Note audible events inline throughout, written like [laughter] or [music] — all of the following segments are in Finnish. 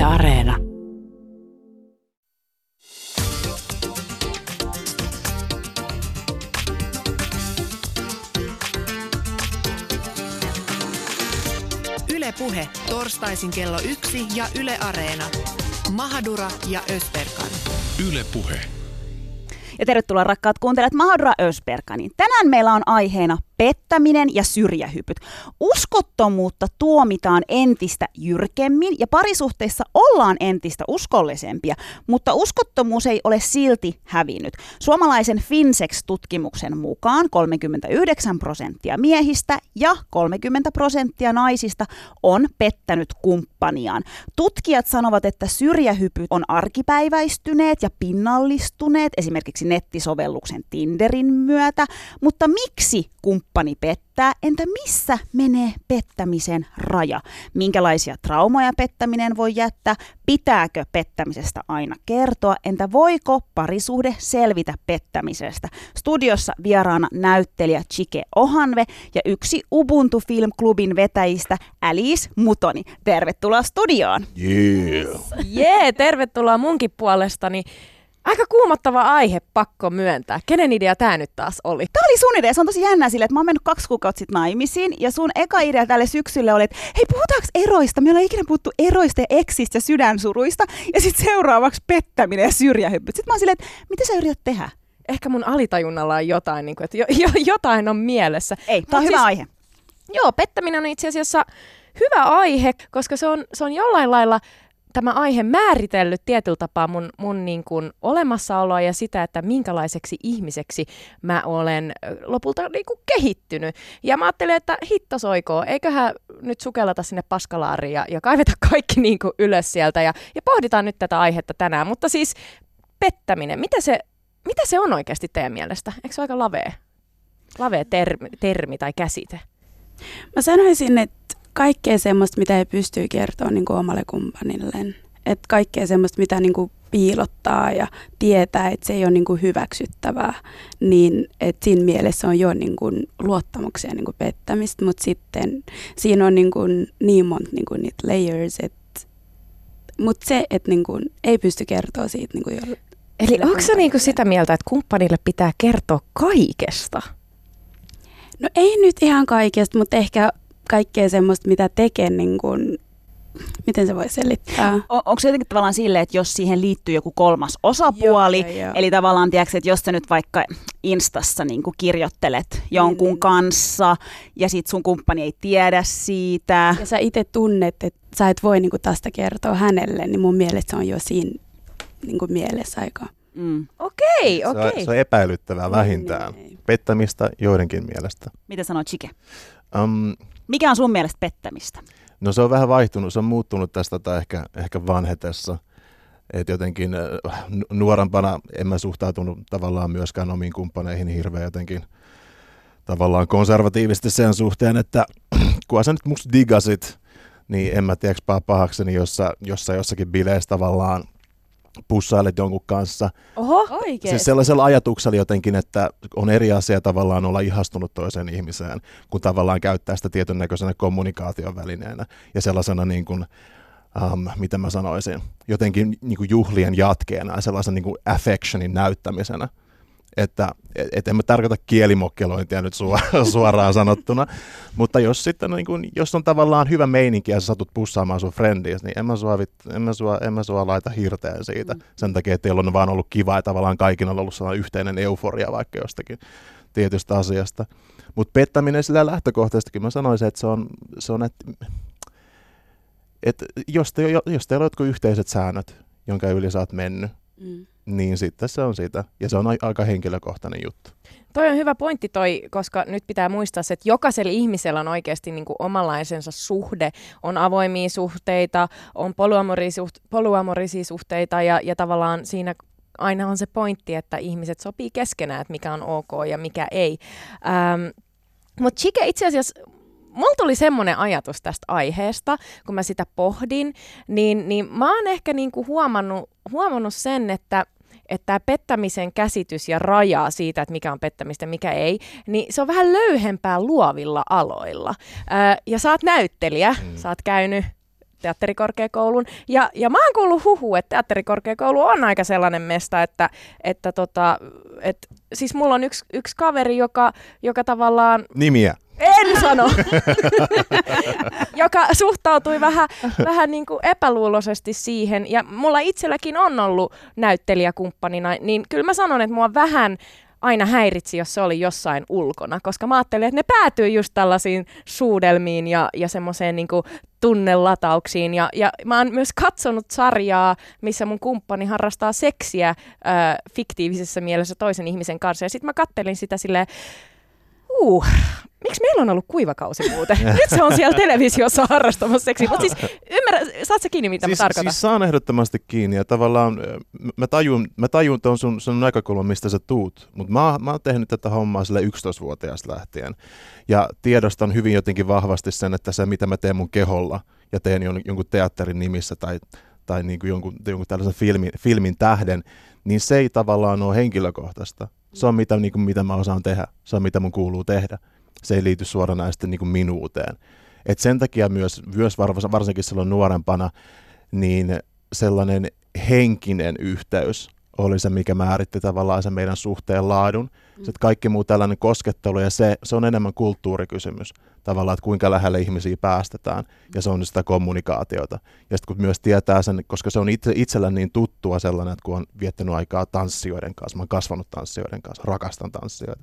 Yle Areena. Yle Puhe, torstaisin kello yksi ja Yle Areena. Mahadura ja Ösberkan. Yle Puhe. Ja tervetuloa rakkaat kuuntelijat Mahadura Ösberkanin. Tänään meillä on aiheena pettäminen ja syrjähypyt. Uskottomuutta tuomitaan entistä jyrkemmin ja parisuhteissa ollaan entistä uskollisempia, mutta uskottomuus ei ole silti hävinnyt. Suomalaisen Finsex-tutkimuksen mukaan 39 prosenttia miehistä ja 30 prosenttia naisista on pettänyt kumppaniaan. Tutkijat sanovat, että syrjähypyt on arkipäiväistyneet ja pinnallistuneet esimerkiksi nettisovelluksen Tinderin myötä, mutta miksi kumppani pettää, entä missä menee pettämisen raja? Minkälaisia traumoja pettäminen voi jättää? Pitääkö pettämisestä aina kertoa? Entä voiko parisuhde selvitä pettämisestä? Studiossa vieraana näyttelijä Chike Ohanve ja yksi Ubuntu Film Clubin vetäjistä Alice Mutoni. Tervetuloa studioon! Yeah. Jee, tervetuloa munkin puolestani. Aika kuumottava aihe, pakko myöntää. Kenen idea tämä nyt taas oli? Tämä oli sun idea. Se on tosi jännä sille, että mä oon mennyt kaksi kuukautta sitten naimisiin ja sun eka idea tälle syksylle oli, että hei puhutaanko eroista? Me ollaan ikinä puhuttu eroista ja eksistä ja sydänsuruista ja sitten seuraavaksi pettäminen ja syrjähyppyt. Sitten mä oon silleen, että mitä sä yrität tehdä? Ehkä mun alitajunnalla on jotain, niin kuin, että jo, jo, jotain on mielessä. Ei, tämä on hyvä siis- aihe. Joo, pettäminen on itse asiassa hyvä aihe, koska se on, se on jollain lailla tämä aihe määritellyt tietyllä tapaa mun, mun niin kuin olemassaoloa ja sitä, että minkälaiseksi ihmiseksi mä olen lopulta niin kuin kehittynyt. Ja mä ajattelin, että hitto soikoo, eiköhän nyt sukellata sinne paskalaariin ja, ja kaiveta kaikki niin kuin ylös sieltä ja, ja pohditaan nyt tätä aihetta tänään. Mutta siis pettäminen, mitä se, mitä se on oikeasti teidän mielestä? Eikö se ole aika lavea, lavea termi, termi tai käsite? Mä sanoisin, että kaikkea semmoista, mitä ei pysty kertoa niin kuin omalle kumppanilleen. Että kaikkea semmoista, mitä niin kuin piilottaa ja tietää, että se ei ole niin kuin hyväksyttävää, niin että siinä mielessä on jo niin kuin luottamuksen niin kuin pettämistä, mutta sitten siinä on niin, kuin niin monta niin kuin niitä layers, että mutta se, että niin kuin ei pysty kertoa siitä niin kuin jo, Eli onko se niinku sitä mieltä, että kumppanille pitää kertoa kaikesta? No ei nyt ihan kaikesta, mutta ehkä kaikkea semmoista, mitä tekee niin kuin, miten se voi selittää? On, onko se jotenkin tavallaan silleen, että jos siihen liittyy joku kolmas osapuoli, Joo, joo, joo. eli tavallaan tiedätkö, että jos sä nyt vaikka Instassa niin kirjoittelet jonkun niin. kanssa ja sit sun kumppani ei tiedä siitä. ja sä itse tunnet, että sä et voi niinku tästä kertoa hänelle, niin mun mielestä se on jo siinä niinku mielessä aika. Mm. Okei, Se, on, okei. se on epäilyttävää vähintään. Niin, niin. Pettämistä joidenkin mielestä. Mitä sanoo Chike? Um, Mikä on sun mielestä pettämistä? no se on vähän vaihtunut, se on muuttunut tästä tai ehkä, ehkä vanhetessa. Et jotenkin äh, nu- nuorempana en mä suhtautunut tavallaan myöskään omiin kumppaneihin hirveän jotenkin tavallaan konservatiivisesti sen suhteen, että [clears throat] kun sä nyt musta digasit, niin en mä tiedäks pahakseni, jos sä, jos sä jossakin bileissä tavallaan pussailet jonkun kanssa. Oho, Oikeesti? Siis sellaisella ajatuksella jotenkin, että on eri asia tavallaan olla ihastunut toiseen ihmiseen, kun tavallaan käyttää sitä tietyn näköisenä kommunikaation välineenä ja sellaisena niin kuin, um, mitä mä sanoisin, jotenkin niin kuin juhlien jatkeena ja sellaisen niin kuin affectionin näyttämisenä. Että et, et en mä tarkoita kielimokkelointia nyt suoraan, [laughs] suoraan sanottuna, mutta jos sitten niin kun, jos on tavallaan hyvä meininki ja sä satut pussaamaan sun frendiis, niin en mä sua, vit, en mä sua, en mä sua laita hirteen siitä. Mm. Sen takia, että teillä on vaan ollut kiva ja tavallaan kaikilla on ollut sellainen yhteinen euforia vaikka jostakin tietystä asiasta. Mutta pettäminen sillä lähtökohtaisestikin mä sanoisin, että se on, se on että, että jos, te, jos teillä on jotkut yhteiset säännöt, jonka yli sä oot mennyt, Mm. niin sitten se on sitä. Ja se on a- aika henkilökohtainen juttu. toi on hyvä pointti toi, koska nyt pitää muistaa se, että jokaisella ihmisellä on oikeasti niin kuin omanlaisensa suhde. On avoimia suhteita, on polyamorisia suhteita ja, ja tavallaan siinä aina on se pointti, että ihmiset sopii keskenään, että mikä on ok ja mikä ei. Ähm, Mutta Chike itse asiassa mulla tuli semmoinen ajatus tästä aiheesta, kun mä sitä pohdin, niin, niin mä oon ehkä niinku huomannut, huomannut sen, että että tämä pettämisen käsitys ja rajaa siitä, että mikä on pettämistä ja mikä ei, niin se on vähän löyhempää luovilla aloilla. Ää, ja sä oot näyttelijä, mm. sä oot käynyt teatterikorkeakoulun. Ja, ja mä oon kuullut huhu, että teatterikorkeakoulu on aika sellainen mesta, että, että tota, et, siis mulla on yksi, yksi kaveri, joka, joka tavallaan... Nimiä. En sano. joka suhtautui vähän, vähän niin kuin epäluuloisesti siihen. Ja mulla itselläkin on ollut näyttelijäkumppanina, niin kyllä mä sanon, että mua vähän aina häiritsi, jos se oli jossain ulkona, koska mä ajattelin, että ne päätyy just tällaisiin suudelmiin ja, ja semmoiseen niin tunnelatauksiin. Ja, ja mä oon myös katsonut sarjaa, missä mun kumppani harrastaa seksiä äh, fiktiivisessä mielessä toisen ihmisen kanssa. Ja sitten mä kattelin sitä silleen, uh, miksi meillä on ollut kuivakausi muuten? [laughs] Nyt se on siellä televisiossa harrastamassa seksiä. Mutta siis ymmärrä, saat sä kiinni, mitä siis, mä tarkoitan? Siis saan ehdottomasti kiinni ja tavallaan mä tajun, mä tajun tuon sun, sun näkökulman, mistä sä tuut. Mutta mä, mä oon tehnyt tätä hommaa sille 11-vuotiaasta lähtien. Ja tiedostan hyvin jotenkin vahvasti sen, että se mitä mä teen mun keholla ja teen jon, jonkun teatterin nimissä tai, tai niin kuin jonkun, jonkun tällaisen filmin, filmin tähden, niin se ei tavallaan ole henkilökohtaista. Se on mitä, niin kuin, mitä mä osaan tehdä. Se on mitä mun kuuluu tehdä se ei liity suoranaisesti niin kuin minuuteen. Et sen takia myös, myös varsinkin silloin nuorempana, niin sellainen henkinen yhteys oli se, mikä määritti tavallaan sen meidän suhteen laadun. Mm. Sitten kaikki muu tällainen koskettelu, ja se, se on enemmän kulttuurikysymys tavallaan, että kuinka lähelle ihmisiä päästetään, ja se on sitä kommunikaatiota. Ja sitten kun myös tietää sen, koska se on itse, itsellä niin tuttua sellainen, että kun on viettänyt aikaa tanssijoiden kanssa, mä oon kasvanut tanssijoiden kanssa, rakastan tanssijoita,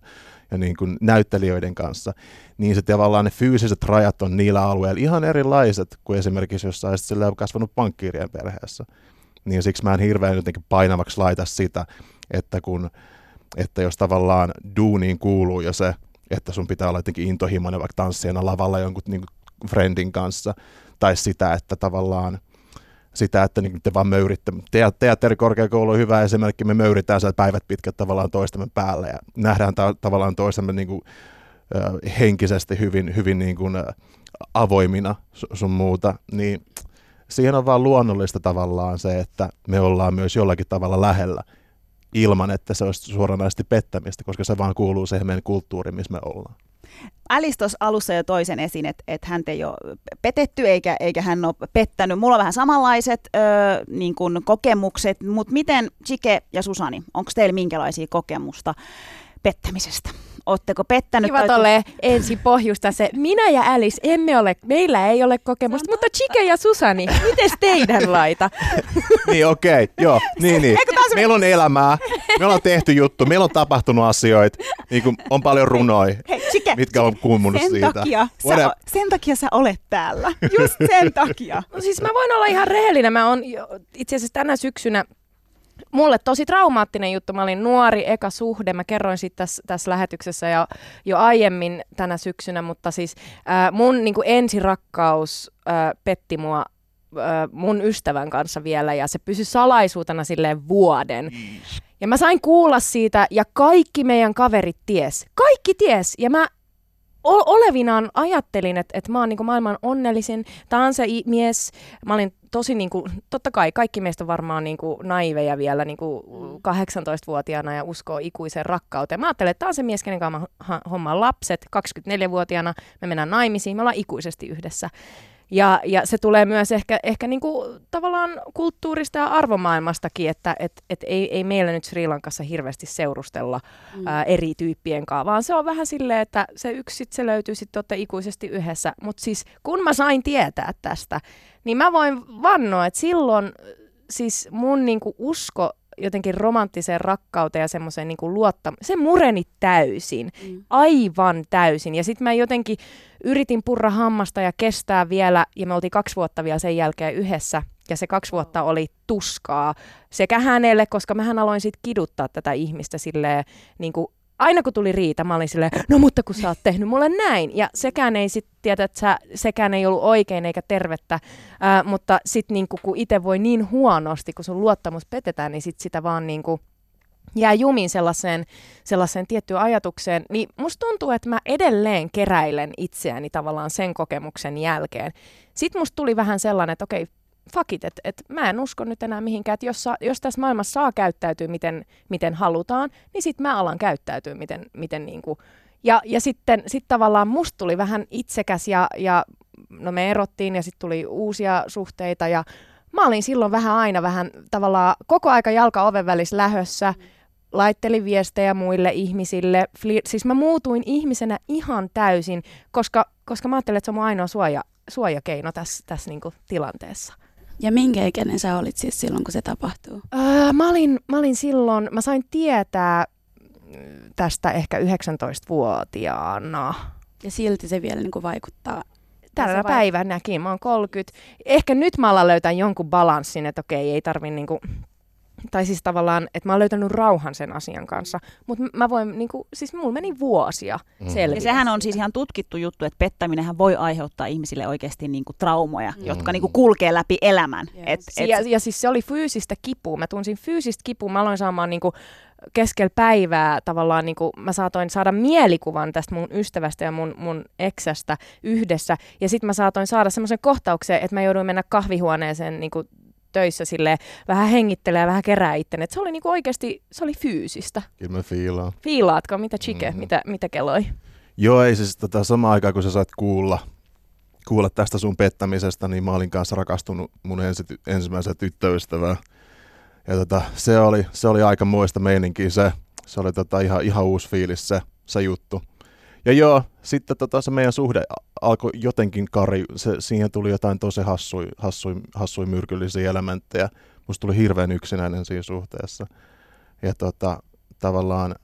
ja niin kuin näyttelijöiden kanssa, niin se tavallaan ne fyysiset rajat on niillä alueilla ihan erilaiset kuin esimerkiksi jossain sillä kasvanut pankkiirien perheessä. Niin siksi mä en hirveän jotenkin painavaksi laita sitä, että kun että jos tavallaan duuniin kuuluu jo se, että sun pitää olla jotenkin intohimoinen vaikka tanssijana lavalla jonkun niin friendin kanssa, tai sitä, että tavallaan sitä, että niin te vaan möyritte. Teatterikorkeakoulu on hyvä esimerkki, me möyritään sieltä päivät pitkät tavallaan toistemme päälle ja nähdään ta- tavallaan toistemme niin kuin, henkisesti hyvin, hyvin niin kuin, avoimina sun muuta, niin siihen on vaan luonnollista tavallaan se, että me ollaan myös jollakin tavalla lähellä ilman, että se olisi suoranaisesti pettämistä, koska se vaan kuuluu siihen meidän kulttuuriin, missä me ollaan. Alice tuossa alussa jo toisen esiin, että, että hän ei ole petetty eikä, eikä hän ole pettänyt. Mulla on vähän samanlaiset ö, niin kuin kokemukset, mutta miten Chike ja Susani, onko teillä minkälaisia kokemusta pettämisestä? Oletteko pettänyt? Kiva tolle ensin pohjusta se. Minä ja Alice emme ole, meillä ei ole kokemusta, mutta Chike ja Susani, [laughs] miten teidän laita? [laughs] niin okei, okay, joo, niin niin. Meillä on elämää, me ollaan tehty juttu, meillä on tapahtunut asioita, niin kuin on paljon runoja, Hei, Chike, mitkä on kuumunut sen siitä. Takia sä, sen takia sä olet täällä, just sen takia. [laughs] No siis mä voin olla ihan rehellinen, mä oon itse asiassa tänä syksynä mulle tosi traumaattinen juttu. Mä olin nuori, eka suhde. Mä kerroin siitä tässä, tässä lähetyksessä jo, jo aiemmin tänä syksynä, mutta siis äh, mun niin ensirakkaus äh, petti mua äh, mun ystävän kanssa vielä ja se pysyi salaisuutena silleen vuoden. Ja mä sain kuulla siitä ja kaikki meidän kaverit ties. Kaikki ties. Ja mä olevinaan ajattelin, että, että mä oon niin maailman onnellisin mies. Mä olin tosi, niin kuin, totta kai kaikki meistä varmaan niin kuin naiveja vielä niin kuin 18-vuotiaana ja uskoo ikuiseen rakkauteen. Mä ajattelen, että tämä on se mies, kenen kanssa mä hommaan lapset. 24-vuotiaana me mennään naimisiin, me ollaan ikuisesti yhdessä. Ja, ja se tulee myös ehkä, ehkä niin kuin tavallaan kulttuurista ja arvomaailmastakin, että et, et ei, ei meillä nyt Sri Lankassa hirveästi seurustella mm. ää, eri tyyppien kanssa, vaan se on vähän silleen, että se yksi sit se löytyy sitten olette ikuisesti yhdessä. Mutta siis kun mä sain tietää tästä, niin mä voin vannoa, että silloin siis mun niinku usko jotenkin romanttiseen rakkauteen ja semmoiseen niin luottamukseen. Se mureni täysin, mm. aivan täysin. Ja sitten mä jotenkin yritin purra hammasta ja kestää vielä, ja me oltiin kaksi vuotta vielä sen jälkeen yhdessä. Ja se kaksi vuotta oli tuskaa sekä hänelle, koska mähän aloin sitten kiduttaa tätä ihmistä silleen niin kuin aina kun tuli riita, mä olin silleen, no mutta kun sä oot tehnyt mulle näin. Ja sekään ei sitten tiedä, että sä, sekään ei ollut oikein eikä tervettä. Ää, mutta sitten niinku, kun itse voi niin huonosti, kun sun luottamus petetään, niin sit sitä vaan niinku, jää jumiin sellaiseen, sellaiseen tiettyyn ajatukseen, niin musta tuntuu, että mä edelleen keräilen itseäni tavallaan sen kokemuksen jälkeen. Sitten musta tuli vähän sellainen, että okei, fuck it, että et mä en usko nyt enää mihinkään, että jos, jos tässä maailmassa saa käyttäytyä miten, miten halutaan, niin sitten mä alan käyttäytyä miten, miten niinku, ja, ja sitten sit tavallaan musta tuli vähän itsekäs ja, ja no me erottiin ja sitten tuli uusia suhteita ja mä olin silloin vähän aina vähän tavallaan koko aika jalka oven välissä lähössä, laittelin viestejä muille ihmisille, Fli- siis mä muutuin ihmisenä ihan täysin, koska, koska mä ajattelin, että se on mun ainoa suoja, suojakeino tässä, tässä niin tilanteessa. Ja minkä ikäinen sä olit siis silloin, kun se tapahtuu? Öö, mä, olin, mä olin silloin, mä sain tietää tästä ehkä 19-vuotiaana. Ja silti se vielä niin kuin vaikuttaa. Tällä päivänäkin, mä oon 30. Ehkä nyt mä alan löytää jonkun balanssin, että okei, ei tarvi niinku tai siis tavallaan, että mä oon löytänyt rauhan sen asian kanssa, mutta mä voin, niin kuin, siis mulla meni vuosia mm. Ja sehän on siis ihan tutkittu juttu, että pettäminenhän voi aiheuttaa ihmisille oikeasti niin kuin traumoja, mm. jotka niin kuin kulkee läpi elämän. Yes. Et, et... Ja, ja siis se oli fyysistä kipua, mä tunsin fyysistä kipua, mä aloin saamaan niin kuin, keskellä päivää tavallaan niin kuin mä saatoin saada mielikuvan tästä mun ystävästä ja mun, mun eksästä yhdessä. Ja sitten mä saatoin saada semmoisen kohtauksen, että mä jouduin mennä kahvihuoneeseen niin kuin töissä sille vähän hengittelee ja vähän kerää itten. Et se oli niinku oikeasti, se oli fyysistä. Kyllä mä fiilaan. Fiilaatko? Mitä chike? Mm-hmm. Mitä, mitä kelloi? Joo, ei siis tota, sama aikaa kun sä sait kuulla, kuulla tästä sun pettämisestä, niin mä olin kanssa rakastunut mun ensi, ensimmäiseen tyttöystävään. Ja tota, se, oli, se oli aika muista meininkiä se. Se oli tota, ihan, ihan uusi fiilis se, se juttu. Ja joo, sitten tota, se meidän suhde alkoi jotenkin kari, se, siihen tuli jotain tosi hassui, hassui, hassui myrkyllisiä elementtejä. Musta tuli hirveän yksinäinen siinä suhteessa. Ja tota, tavallaan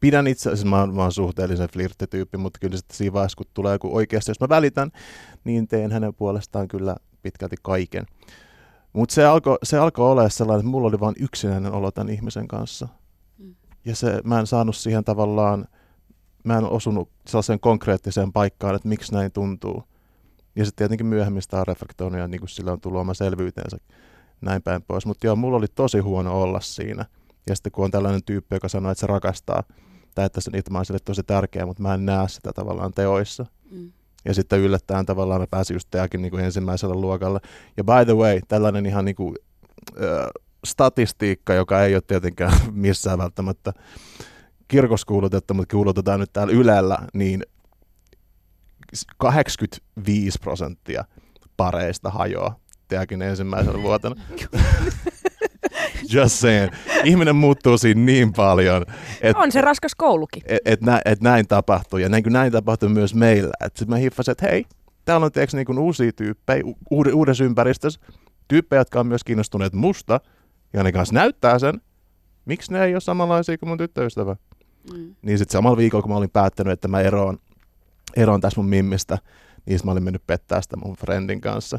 pidän itse asiassa, mä, mä oon suhteellisen flirttityyppi, mutta kyllä sitten siinä vaiheessa, kun tulee joku oikeasti, jos mä välitän, niin teen hänen puolestaan kyllä pitkälti kaiken. Mutta se alkoi se alko olla sellainen, että mulla oli vain yksinäinen olo tämän ihmisen kanssa. Mm. Ja se, mä en saanut siihen tavallaan mä en osunut sellaiseen konkreettiseen paikkaan, että miksi näin tuntuu. Ja sitten tietenkin myöhemmin sitä on reflektoinut ja niin kuin sillä on tullut oma selvyyteensä näin päin pois. Mutta joo, mulla oli tosi huono olla siinä. Ja sitten kun on tällainen tyyppi, joka sanoo, että se rakastaa, tai että se niitä on sille tosi tärkeä, mutta mä en näe sitä tavallaan teoissa. Mm. Ja sitten yllättäen tavallaan mä pääsin just teakin niin kuin ensimmäisellä luokalla. Ja by the way, tällainen ihan niin kuin, äh, statistiikka, joka ei ole tietenkään [laughs] missään välttämättä kirkossa kuulutettu, mutta kuulutetaan nyt täällä Ylellä, niin 85 prosenttia pareista hajoaa teakin ensimmäisenä vuotena. [laughs] Just saying. Ihminen muuttuu siinä niin paljon. Et, on se raskas koulukin. Että et, nä, et näin tapahtuu. Ja näin, näin tapahtuu myös meillä. Sitten mä hiffasin, että hei, täällä on tiiäks, niin uusia tyyppejä uud- uudessa ympäristössä. Tyyppejä, jotka on myös kiinnostuneet musta. Ja ne kanssa näyttää sen. Miksi ne ei ole samanlaisia kuin mun tyttöystävä? Mm. Niin sitten samalla viikolla, kun mä olin päättänyt, että mä eroon, eroon tässä mun mimmistä, niin mä olin mennyt pettää sitä mun friendin kanssa.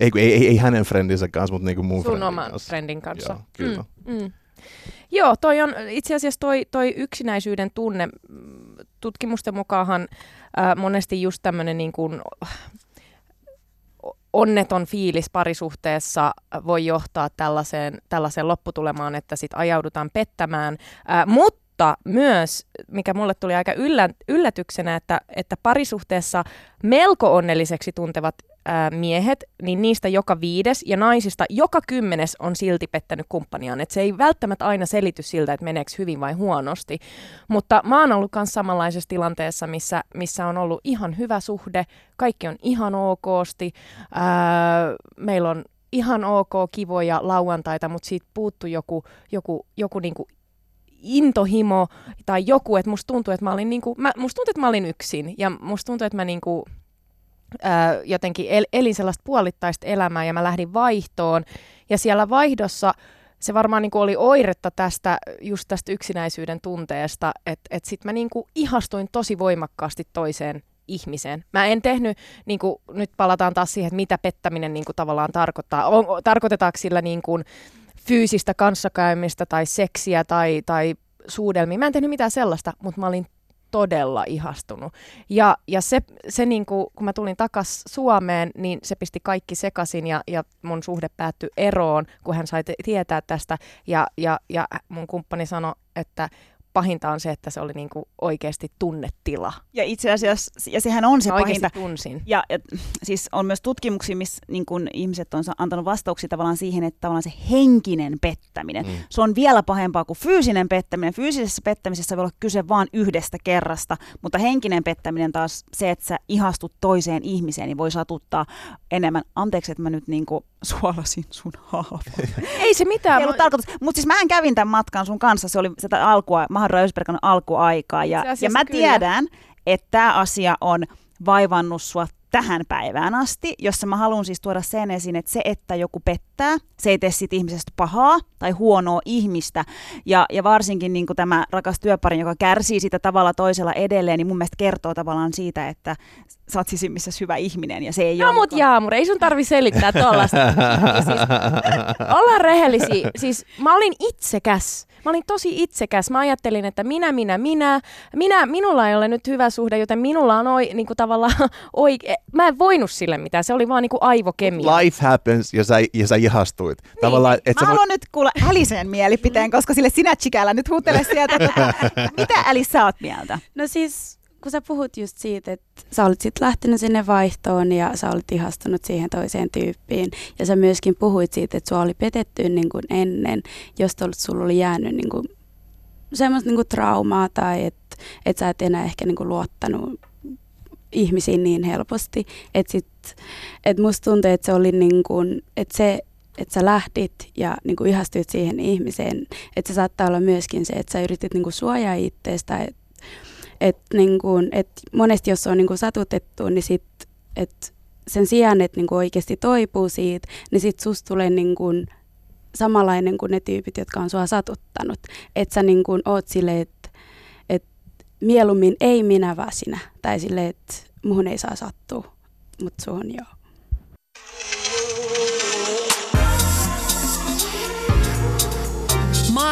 Ei, ei, ei, ei hänen friendinsä kanssa, mutta niinku mun Sun friendin oman kanssa. friendin kanssa. Joo, kyllä. Mm, mm. Joo, toi on itse asiassa toi, toi yksinäisyyden tunne. Tutkimusten mukaanhan äh, monesti just tämmöinen niin kuin, onneton fiilis parisuhteessa voi johtaa tällaiseen, tällaiseen lopputulemaan, että sit ajaudutaan pettämään. Äh, mutta mutta myös, mikä mulle tuli aika yllä, yllätyksenä, että, että parisuhteessa melko onnelliseksi tuntevat ää, miehet, niin niistä joka viides ja naisista joka kymmenes on silti pettänyt kumppaniaan. Et se ei välttämättä aina selity siltä, että meneekö hyvin vai huonosti. Mutta mä oon ollut myös samanlaisessa tilanteessa, missä, missä on ollut ihan hyvä suhde, kaikki on ihan okosti, ää, meillä on ihan ok kivoja lauantaita, mutta siitä puuttuu joku, joku, joku niinku intohimo tai joku, että musta tuntuu, että mä olin, niinku, mä, musta tuntuu, että mä olin yksin ja musta tuntuu, että mä niinku, ää, jotenkin el, elin sellaista puolittaista elämää ja mä lähdin vaihtoon ja siellä vaihdossa se varmaan niinku oli oiretta tästä, just tästä yksinäisyyden tunteesta, että et sit mä niinku ihastuin tosi voimakkaasti toiseen ihmiseen. Mä en tehnyt, niin kuin, nyt palataan taas siihen, että mitä pettäminen niin kuin, tavallaan tarkoittaa. On, tarkoitetaanko sillä niin kuin, fyysistä kanssakäymistä tai seksiä tai, tai suudelmia. Mä en tehnyt mitään sellaista, mutta mä olin todella ihastunut. Ja, ja se, se niin kuin, kun mä tulin takas Suomeen, niin se pisti kaikki sekaisin ja, ja mun suhde päättyi eroon, kun hän sai tietää tästä. Ja, ja, ja mun kumppani sanoi, että pahinta on se, että se oli niinku oikeasti tunnetila. Ja itse asiassa, ja sehän on se Mä pahinta. tunsin. Ja, ja siis on myös tutkimuksia, missä niin kun ihmiset on antanut vastauksia tavallaan siihen, että tavallaan se henkinen pettäminen, Mm. se on vielä pahempaa kuin fyysinen pettäminen. Fyysisessä pettämisessä voi olla kyse vain yhdestä kerrasta, mutta henkinen pettäminen taas se, että sä ihastut toiseen ihmiseen, niin voi satuttaa enemmän. Anteeksi, että mä nyt niin suolasin sun haavaa. [laughs] Ei se mitään. Ei ollut tarkoitus. Mutta siis mähän kävin tämän matkan sun kanssa, se oli sitä alkua, Mahadra Ösberkan alkuaikaa. Ja, ja mä kyllä. tiedän, että tämä asia on vaivannut sua tähän päivään asti, jossa mä haluan siis tuoda sen esiin, että se, että joku pettää, se ei tee siitä ihmisestä pahaa tai huonoa ihmistä. Ja, ja varsinkin niin tämä rakas työpari, joka kärsii sitä tavalla toisella edelleen, niin mun mielestä kertoo tavallaan siitä, että sä oot sisimmissä hyvä ihminen. Ja se ei No ole mut niinku- Jaamur, ei sun tarvi selittää tollasta. Ja siis, [laughs] ollaan rehellisiä. Siis mä olin itsekäs. Mä olin tosi itsekäs. Mä ajattelin, että minä, minä, minä, minä, minulla ei ole nyt hyvä suhde, joten minulla on oi, niin kuin tavallaan [laughs] oike. Mä en voinut sille mitään. Se oli vaan niin kuin aivokemia. Life happens ja sä, ja sä ihastuit. Tavallaan, et Mä sä voi- haluan nyt kuulla Älisen mielipiteen, koska sille sinä chikällä nyt huutele sieltä. että [laughs] Mitä Älis sä oot mieltä? No siis, kun sä puhut just siitä, että sä olit sit lähtenyt sinne vaihtoon ja sä olit ihastunut siihen toiseen tyyppiin. Ja sä myöskin puhuit siitä, että sua oli petetty niin kuin ennen, jos sulla oli jäänyt niin kuin semmoista niin kuin traumaa tai että et sä et enää ehkä niin kuin luottanut ihmisiin niin helposti. Että sit, et musta tuntuu, että se oli niin kuin, että se, että sä lähdit ja niin kuin ihastuit siihen ihmiseen, että se saattaa olla myöskin se, että sä yritit niin kuin suojaa itsestä, että et niin kuin, et monesti jos on niin kuin satutettu, niin sit, et sen sijaan, että niin kuin oikeasti toipuu siitä, niin sit susta tulee niin kuin samanlainen kuin ne tyypit, jotka on sua satuttanut. Että sä niin kuin oot silleen, että et mieluummin ei minä, vaan sinä. Tai silleen, että muhun ei saa sattua, mutta suhun joo.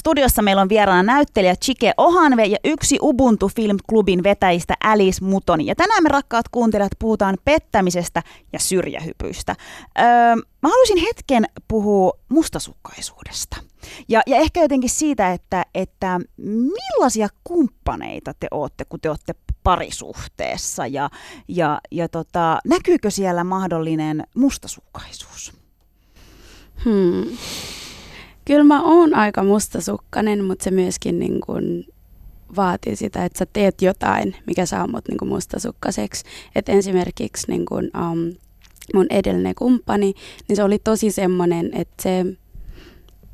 Studiossa meillä on vieraana näyttelijä Chike Ohanve ja yksi Ubuntu Film Clubin vetäjistä Alice Mutoni. Ja tänään me rakkaat kuuntelijat puhutaan pettämisestä ja syrjähypyistä. Öö, mä haluaisin hetken puhua mustasukkaisuudesta. Ja, ja ehkä jotenkin siitä, että, että millaisia kumppaneita te olette, kun te olette parisuhteessa ja, ja, ja tota, näkyykö siellä mahdollinen mustasukkaisuus? Hmm. Kyllä mä oon aika mustasukkainen, mutta se myöskin niin kun vaatii sitä, että sä teet jotain, mikä saa mut niin kun mustasukkaiseksi. Et esimerkiksi niin kun, um, mun edellinen kumppani, niin se oli tosi semmoinen, että se,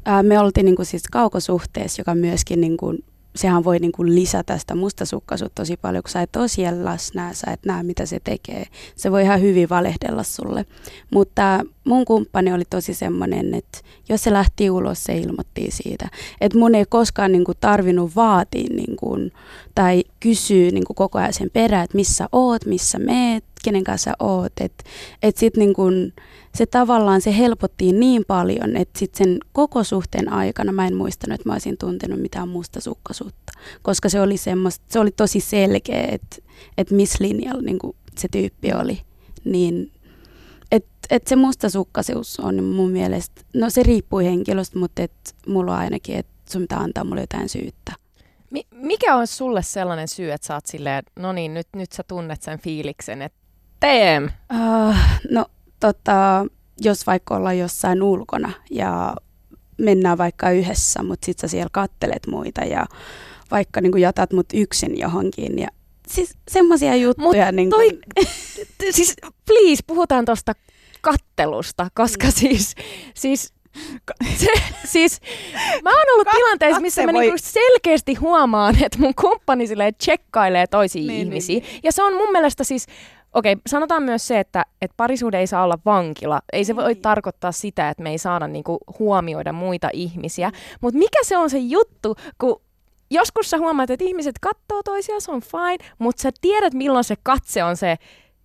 ää, me oltiin niin siis kaukosuhteessa, joka myöskin niin kun, sehän voi niin kuin lisätä sitä mustasukkaisuutta tosi paljon, kun sä et ole siellä läsnä, sä et näe mitä se tekee. Se voi ihan hyvin valehdella sulle. Mutta mun kumppani oli tosi semmoinen, että jos se lähti ulos, se ilmoitti siitä. Että mun ei koskaan niin kuin tarvinnut vaatia niin kuin, tai kysyä niin kuin koko ajan sen perään, että missä oot, missä meet, kenen kanssa oot. Että et sit niin kuin, se tavallaan se helpotti niin paljon, että sit sen koko suhteen aikana mä en muistanut, että mä olisin tuntenut mitään mustasukkaisuutta. Koska se oli, semmoista, se oli tosi selkeä, että, että missä linjalla niin se tyyppi oli. Niin et, et se mustasukkaisuus on mun mielestä, no se riippuu henkilöstä, mutta et mulla on ainakin, että sun pitää antaa mulle jotain syyttä. Mi- mikä on sulle sellainen syy, että sä oot silleen, no niin, nyt, nyt sä tunnet sen fiiliksen, että TM, Uh, no tota, jos vaikka ollaan jossain ulkona ja mennään vaikka yhdessä, mutta sit sä siellä kattelet muita ja vaikka niin jätät mut yksin johonkin ja siis semmoisia juttuja. niin toi- kuin, siis please, puhutaan tuosta kattelusta, koska siis, siis se, siis mä oon ollut Ka- tilanteessa, missä mä voi- niinku selkeästi huomaan, että mun kumppani silleen tsekkailee toisia niin, niin, ihmisiä. Niin. Ja se on mun mielestä siis, okei, sanotaan myös se, että, että parisuhde ei saa olla vankila. Ei se voi Niin. tarkoittaa sitä, että me ei saada niinku huomioida muita ihmisiä. Mutta mikä se on se juttu, kun joskus sä huomaat, että ihmiset katsoo toisiaan, se on fine, mutta sä tiedät, milloin se katse on se,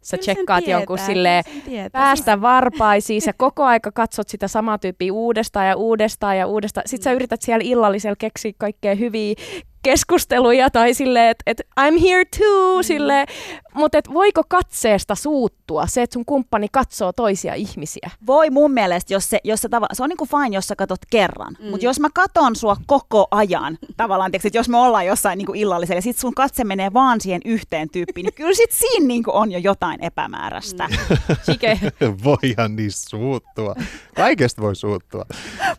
sä kyllä tsekkaat jonkun silleen, päästä varpaisiin, sä [laughs] koko aika katsot sitä samaa tyyppiä uudestaan ja uudestaan ja uudestaan. Sitten Mm. sä yrität siellä illallisella keksiä kaikkea hyviä keskusteluja tai silleen, että et I'm here too, mm. sille, mutta et voiko katseesta suuttua se, että sun kumppani katsoo toisia ihmisiä? Voi mun mielestä, jos se, jos se, tava, se on niinku fine, jos sä katot kerran, mm. mutta jos mä katon sua koko ajan, tavallaan, tiiäks, että jos me ollaan jossain niinku illallisella ja sit sun katse menee vaan siihen yhteen tyyppiin, niin kyllä sit siinä niinku on jo jotain epämääräistä. Mm. [laughs] Voihan niin suuttua. Kaikesta voi suuttua.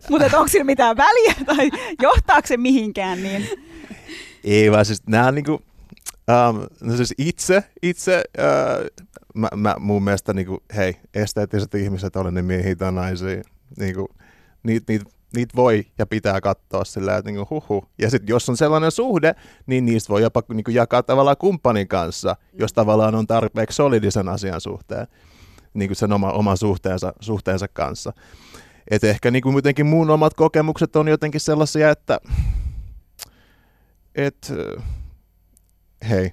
mutta onko sillä mitään väliä tai johtaako se mihinkään, niin... Ei vaan siis nämä on niinku, um, no siis itse, itse uh, mä, mä, mun mielestä niinku, hei, esteettiset ihmiset, oli ne miehiä tai naisia, niinku, niitä niit, niit voi ja pitää katsoa sillä, että niinku, huhu. Ja sitten jos on sellainen suhde, niin niistä voi jopa niinku, jakaa tavallaan kumppanin kanssa, jos tavallaan on tarpeeksi solidisen asian suhteen, niinku sen oma, oman suhteensa, suhteensa kanssa. Et ehkä niinku, jotenkin mun omat kokemukset on jotenkin sellaisia, että et, hei,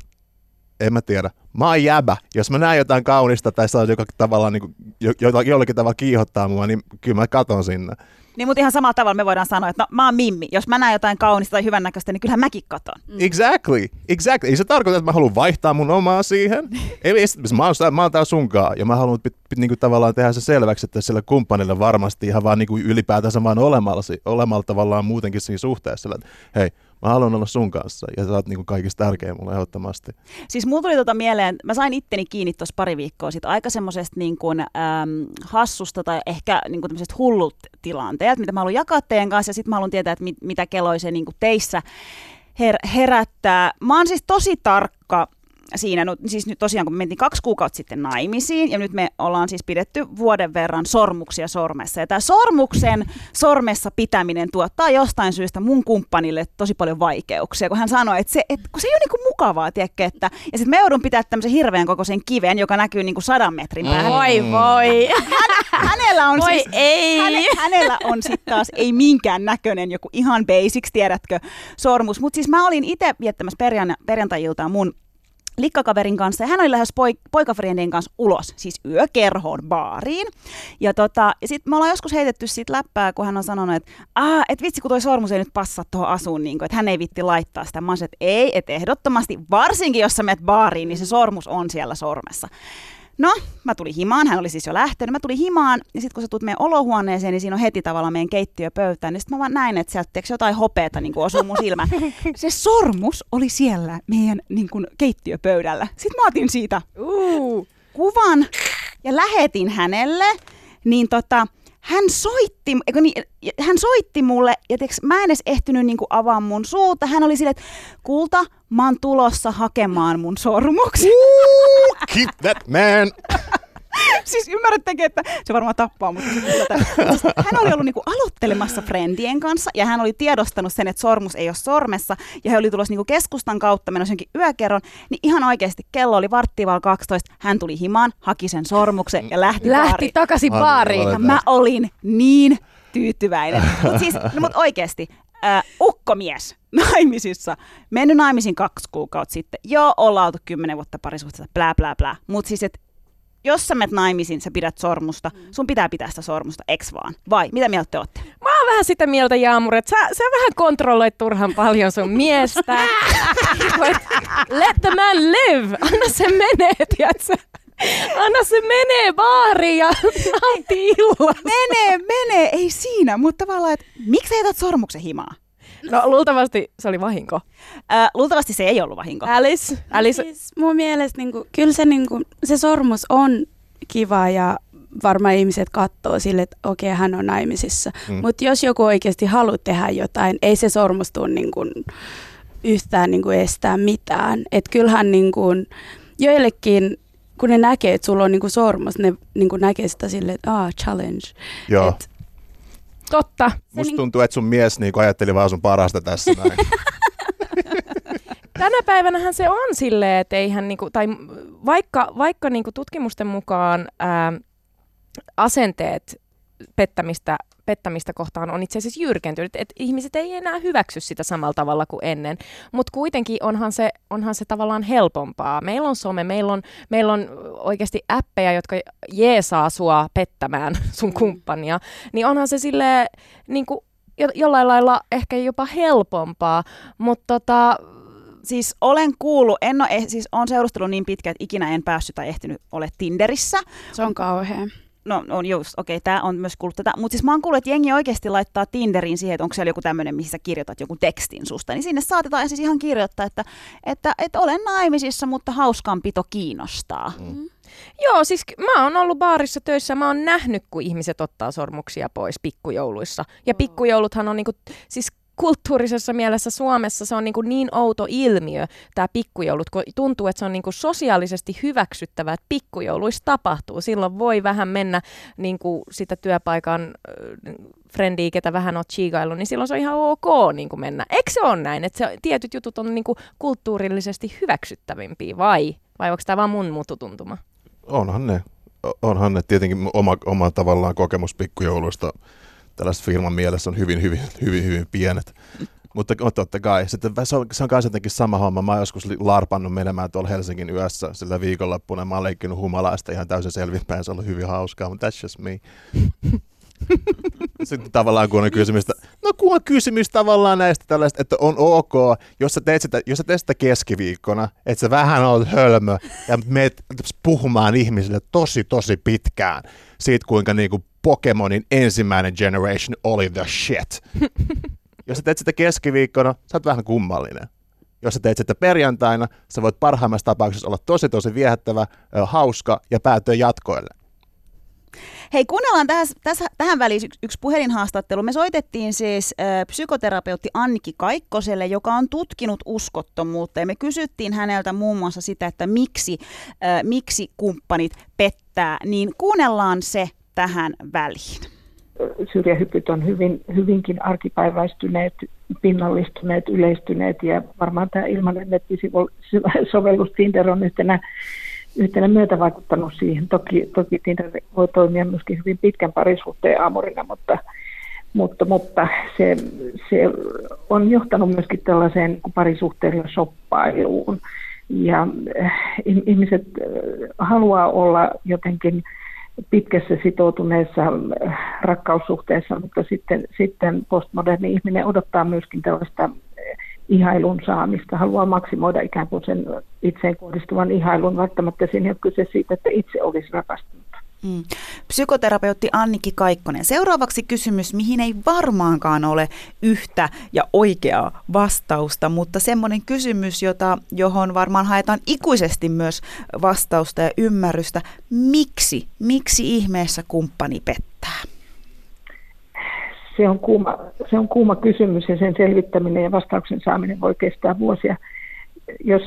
en mä tiedä. Mä oon jäbä. Jos mä näen jotain kaunista tai saa joka tavallaan, niin kuin, jo, jollakin tavalla kiihottaa mua, niin kyllä mä katon sinne. Niin, mutta ihan samalla tavalla me voidaan sanoa, että no mä oon Mimmi. Jos mä näen jotain kaunista tai hyvännäköistä, niin kyllähän mäkin katon. Mm. Exactly. exactly. Ei se tarkoita, että mä haluan vaihtaa mun omaa siihen. [laughs] Ei, mä oon, mä oon täällä sunkaan ja mä haluan pit, pit, niinku tavallaan tehdä se selväksi, että sillä kumppanille varmasti ihan vaan niinku ylipäätänsä vaan olemalla, olemalla tavallaan muutenkin siinä suhteessa. Että hei, mä haluan olla sun kanssa ja sä oot niin kuin kaikista tärkeä mulle ehdottomasti. Siis mulla tuli tota mieleen, mä sain itteni kiinni tuossa pari viikkoa sitten aika semmoisesta niin kuin, äm, hassusta tai ehkä niin kuin hullut tilanteet, mitä mä haluan jakaa teidän kanssa ja sitten mä haluan tietää, että mit, mitä keloi se niin teissä her- herättää. Mä oon siis tosi tarkka siinä, no, siis nyt tosiaan kun me mentiin kaksi kuukautta sitten naimisiin ja nyt me ollaan siis pidetty vuoden verran sormuksia sormessa. Ja tämä sormuksen sormessa pitäminen tuottaa jostain syystä mun kumppanille tosi paljon vaikeuksia, kun hän sanoi, että se, että kun se ei ole niinku mukavaa, tiedätkö, että ja sitten me joudun pitää tämmöisen hirveän kokoisen kiven, joka näkyy niinku sadan metrin päähän. Voi voi. Hän, hänellä on voi siis, ei. Häne, hänellä on sitten taas ei minkään näköinen joku ihan basics, tiedätkö, sormus. Mutta siis mä olin itse viettämässä perjan, perjantai-iltaa mun likkakaverin kanssa ja hän oli lähes poik- poikafriendin kanssa ulos, siis yökerhoon, baariin. Ja, tota, ja sitten me ollaan joskus heitetty siitä läppää, kun hän on sanonut, että ah, et vitsi kun toi sormus ei nyt passaa tuohon asuun, niin että hän ei vitti laittaa sitä. Mä olisin, että ei, että ehdottomasti, varsinkin jos sä menet baariin, niin se sormus on siellä sormessa. No, mä tulin himaan, hän oli siis jo lähtenyt, mä tulin himaan, ja sitten kun sä tulet meidän olohuoneeseen, niin siinä on heti tavallaan meidän keittiöpöytään, niin sitten mä vaan näin, että sieltä teekö jotain hopeeta niin osuu mun silmään. [laughs] Se sormus oli siellä meidän niin kuin, keittiöpöydällä. Sitten mä otin siitä uh. kuvan ja lähetin hänelle, niin tota, hän soitti, eikö niin, hän soitti mulle, ja tiiäks, mä en edes ehtinyt niinku avaa mun suuta. Hän oli silleen, että kulta, mä oon tulossa hakemaan mun sormuksen. Keep that man! [laughs] siis ymmärrättekö, että se varmaan tappaa, mutta siis, hän oli ollut niinku aloittelemassa friendien kanssa ja hän oli tiedostanut sen, että sormus ei ole sormessa ja he oli tulossa niinku keskustan kautta menossa jonkin yökerron, niin ihan oikeasti kello oli varttival 12, hän tuli himaan, haki sen sormuksen ja lähti Lähti baariin. takaisin baariin. Ja mä olin niin tyytyväinen. Mutta siis, no, mut oikeasti, äh, ukkomies naimisissa, mennyt naimisiin kaksi kuukautta sitten. Joo, ollaan oltu kymmenen vuotta parisuhteessa, blää, blää, blää. Mutta siis, että jos sä menet naimisiin, sä pidät sormusta, sun pitää pitää sitä sormusta, eks vaan? Vai, mitä mieltä te olette? Mä oon vähän sitä mieltä, Jaamur, että sä, sä vähän kontrolloit turhan paljon sun miestä. [laughs] Let the man live! Anna se menee, tiedätkö? Anna se menee baariin ja nauti illasta. Menee, menee, ei siinä, mutta tavallaan, että miksi sä jätät sormuksen himaa? No luultavasti se oli vahinko. Äh, luultavasti se ei ollut vahinko. Alice, Alice. Siis mun mielestä niin kuin, kyllä se, niin kuin, se sormus on kiva ja varmaan ihmiset katsoo sille, että okei, hän on naimisissa. Mm. Mutta jos joku oikeasti haluaa tehdä jotain, ei se sormus tule niin kuin, yhtään niin kuin estää mitään. Et kyllähän niin kuin, joillekin kun ne näkee, että sulla on niinku sormus, ne niinku näkee sitä silleen, että ah, challenge. Joo. Et, Totta. Musta tuntuu, että sun mies niin ajatteli vaan sun parasta tässä näin. [laughs] Tänä päivänähän se on silleen, että eihän niinku, tai vaikka, vaikka niinku tutkimusten mukaan ää, asenteet pettämistä, pettämistä kohtaan on itse asiassa jyrkentynyt, että ihmiset ei enää hyväksy sitä samalla tavalla kuin ennen, mutta kuitenkin onhan se, onhan se tavallaan helpompaa. Meillä on some, meillä on, meillä on oikeasti appeja, jotka jeesaa sua pettämään [laughs] sun kumppania, niin onhan se sille niin kuin jo- jollain lailla ehkä jopa helpompaa, mutta tota, Siis olen kuullut, en ole, siis on seurustellut niin pitkä, että ikinä en päässyt tai ehtinyt ole Tinderissä. Se on kauhea. No on just, okei, okay, tämä on myös kuullut tätä. Mutta siis mä oon kuullut, että jengi oikeasti laittaa Tinderiin siihen, että onko siellä joku tämmöinen, missä sä kirjoitat joku tekstin susta. Niin sinne saatetaan siis ihan kirjoittaa, että, että, että olen naimisissa, mutta hauskanpito kiinnostaa. Mm. Joo, siis mä oon ollut baarissa töissä, mä oon nähnyt, kun ihmiset ottaa sormuksia pois pikkujouluissa. Ja pikkujouluthan on niinku, siis kulttuurisessa mielessä Suomessa se on niin, kuin niin outo ilmiö, tämä pikkujoulut, kun tuntuu, että se on niin kuin sosiaalisesti hyväksyttävää, että pikkujouluissa tapahtuu. Silloin voi vähän mennä niin kuin sitä työpaikan äh, frendiä, ketä vähän on chiigaillut, niin silloin se on ihan ok niin kuin mennä. Eikö se ole näin, että se, tietyt jutut on niin kuin kulttuurillisesti hyväksyttävimpiä vai? Vai onko tämä vaan mun mututuntuma? Onhan ne. Onhan ne tietenkin oma, oma tavallaan kokemus pikkujouluista tällaista firman mielessä on hyvin, hyvin, hyvin, hyvin pienet. Mutta totta kai, sitten se on, se on myös jotenkin sama homma. Mä oon joskus larpannut menemään tuolla Helsingin yössä sillä viikonloppuna. Mä oon leikkinyt humalaista ihan täysin selvinpäin. Se on ollut hyvin hauskaa, mutta that's just me. [laughs] Sitten tavallaan kun on kysymys, no kun on kysymys tavallaan näistä tällaista, että on ok, jos sä teet sitä, jos sä teet sitä keskiviikkona, että sä vähän oot hölmö ja meet puhumaan ihmisille tosi tosi pitkään siitä, kuinka niinku Pokemonin ensimmäinen generation oli the shit. [laughs] Jos sä teet sitä keskiviikkona, sä oot vähän kummallinen. Jos sä teet sitä perjantaina, sä voit parhaimmassa tapauksessa olla tosi tosi viehättävä, hauska ja päätyä jatkoille. Hei, kuunnellaan täs, täs, tähän väliin yksi, yksi puhelinhaastattelu. Me soitettiin siis äh, psykoterapeutti Annikki Kaikkoselle, joka on tutkinut uskottomuutta. Ja me kysyttiin häneltä muun muassa sitä, että miksi, äh, miksi kumppanit pettää. Niin kuunnellaan se tähän väliin? Syrjähypyt on hyvin, hyvinkin arkipäiväistyneet, pinnallistuneet, yleistyneet ja varmaan tämä ilmainen nettisovellus Tinder on yhtenä, yhtenä myötä vaikuttanut siihen. Toki, toki Tinder voi toimia myöskin hyvin pitkän parisuhteen aamurina, mutta, mutta, mutta se, se on johtanut myöskin tällaiseen parisuhteella shoppailuun. Ja eh, ihmiset eh, haluaa olla jotenkin pitkässä sitoutuneessa äh, rakkaussuhteessa, mutta sitten, sitten postmoderni ihminen odottaa myöskin tällaista äh, ihailun saamista, haluaa maksimoida ikään kuin sen itseen kohdistuvan ihailun, välttämättä siinä ei ole kyse siitä, että itse olisi rakastunut. Mm. Psykoterapeutti Anniki Kaikkonen. Seuraavaksi kysymys, mihin ei varmaankaan ole yhtä ja oikeaa vastausta, mutta semmoinen kysymys, jota, johon varmaan haetaan ikuisesti myös vastausta ja ymmärrystä. Miksi? Miksi ihmeessä kumppani pettää? Se on, kuuma, se on kuuma kysymys ja sen selvittäminen ja vastauksen saaminen voi kestää vuosia jos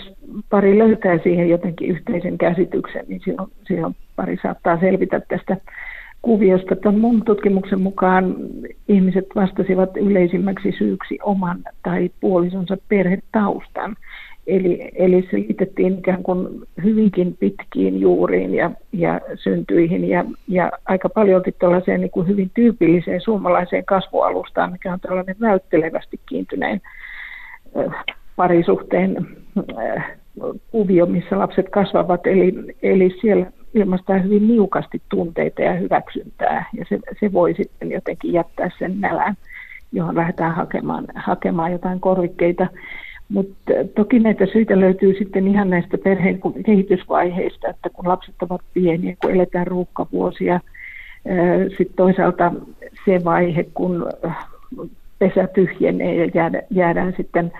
pari löytää siihen jotenkin yhteisen käsityksen, niin silloin, silloin pari saattaa selvitä tästä kuviosta. Tämän mun tutkimuksen mukaan ihmiset vastasivat yleisimmäksi syyksi oman tai puolisonsa perhetaustan. Eli, eli se liitettiin ikään kuin hyvinkin pitkiin juuriin ja, ja syntyihin ja, ja aika paljon tällaiseen niin kuin hyvin tyypilliseen suomalaiseen kasvualustaan, mikä on tällainen välttelevästi kiintyneen parisuhteen kuvio, missä lapset kasvavat. Eli, eli siellä ilmaistaan hyvin niukasti tunteita ja hyväksyntää, ja se, se voi sitten jotenkin jättää sen nälän, johon lähdetään hakemaan, hakemaan jotain korvikkeita. Mutta toki näitä syitä löytyy sitten ihan näistä perheen kehitysvaiheista, että kun lapset ovat pieniä, kun eletään ruuhkavuosia, sitten toisaalta se vaihe, kun pesä tyhjenee ja jäädään, jäädään sitten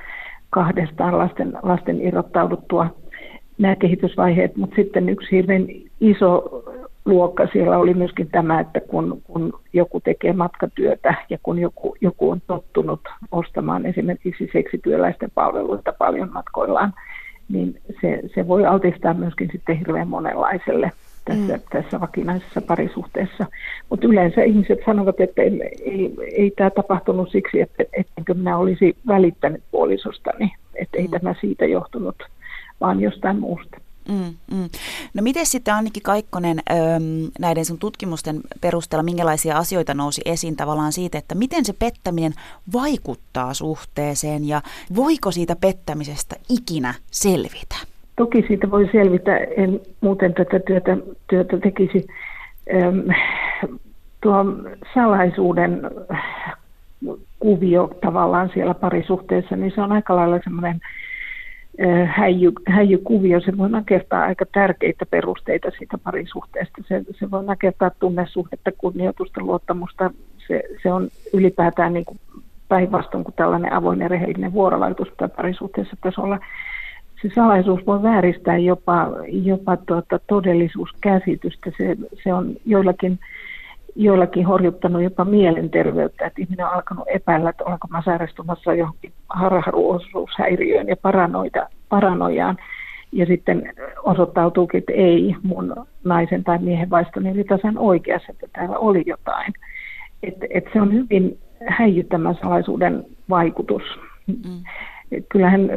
kahdestaan lasten, lasten irrottauduttua nämä kehitysvaiheet, mutta sitten yksi hirveän iso luokka siellä oli myöskin tämä, että kun, kun joku tekee matkatyötä ja kun joku, joku on tottunut ostamaan esimerkiksi seksityöläisten palveluita paljon matkoillaan, niin se, se voi altistaa myöskin sitten hirveän monenlaiselle tässä, mm. tässä vakinaisessa parisuhteessa. Mutta yleensä ihmiset sanovat, että ei, ei, ei tämä tapahtunut siksi, että ettenkö minä olisi välittänyt puolisostani, että ei mm. tämä siitä johtunut, vaan jostain muusta. Mm, mm. No miten sitten Anniki Kaikkonen näiden sun tutkimusten perusteella, minkälaisia asioita nousi esiin tavallaan siitä, että miten se pettäminen vaikuttaa suhteeseen ja voiko siitä pettämisestä ikinä selvitä? Toki siitä voi selvitä, en muuten tätä työtä, työtä tekisi. Tuo salaisuuden kuvio tavallaan siellä parisuhteessa, niin se on aika lailla semmoinen häijy, häijykuvio. Se voi nakertaa aika tärkeitä perusteita siitä parisuhteesta. Se, se voi nakertaa tunnesuhdetta, kunnioitusta, luottamusta. Se, se on ylipäätään niin kuin päinvastoin kuin tällainen avoin ja rehellinen vuorovaikutus tai parisuhteessa tasolla. Se salaisuus voi vääristää jopa, jopa tuota todellisuuskäsitystä. Se, se on joillakin joillakin horjuttanut jopa mielenterveyttä, että ihminen on alkanut epäillä, että olenko mä sairastumassa johonkin harharuosuushäiriöön ja paranoida, paranojaan. Ja sitten osoittautuukin, että ei mun naisen tai miehen vaistoni oli tasan oikeassa, että täällä oli jotain. Että et se on hyvin häijyttämän salaisuuden vaikutus. Mm. Kyllähän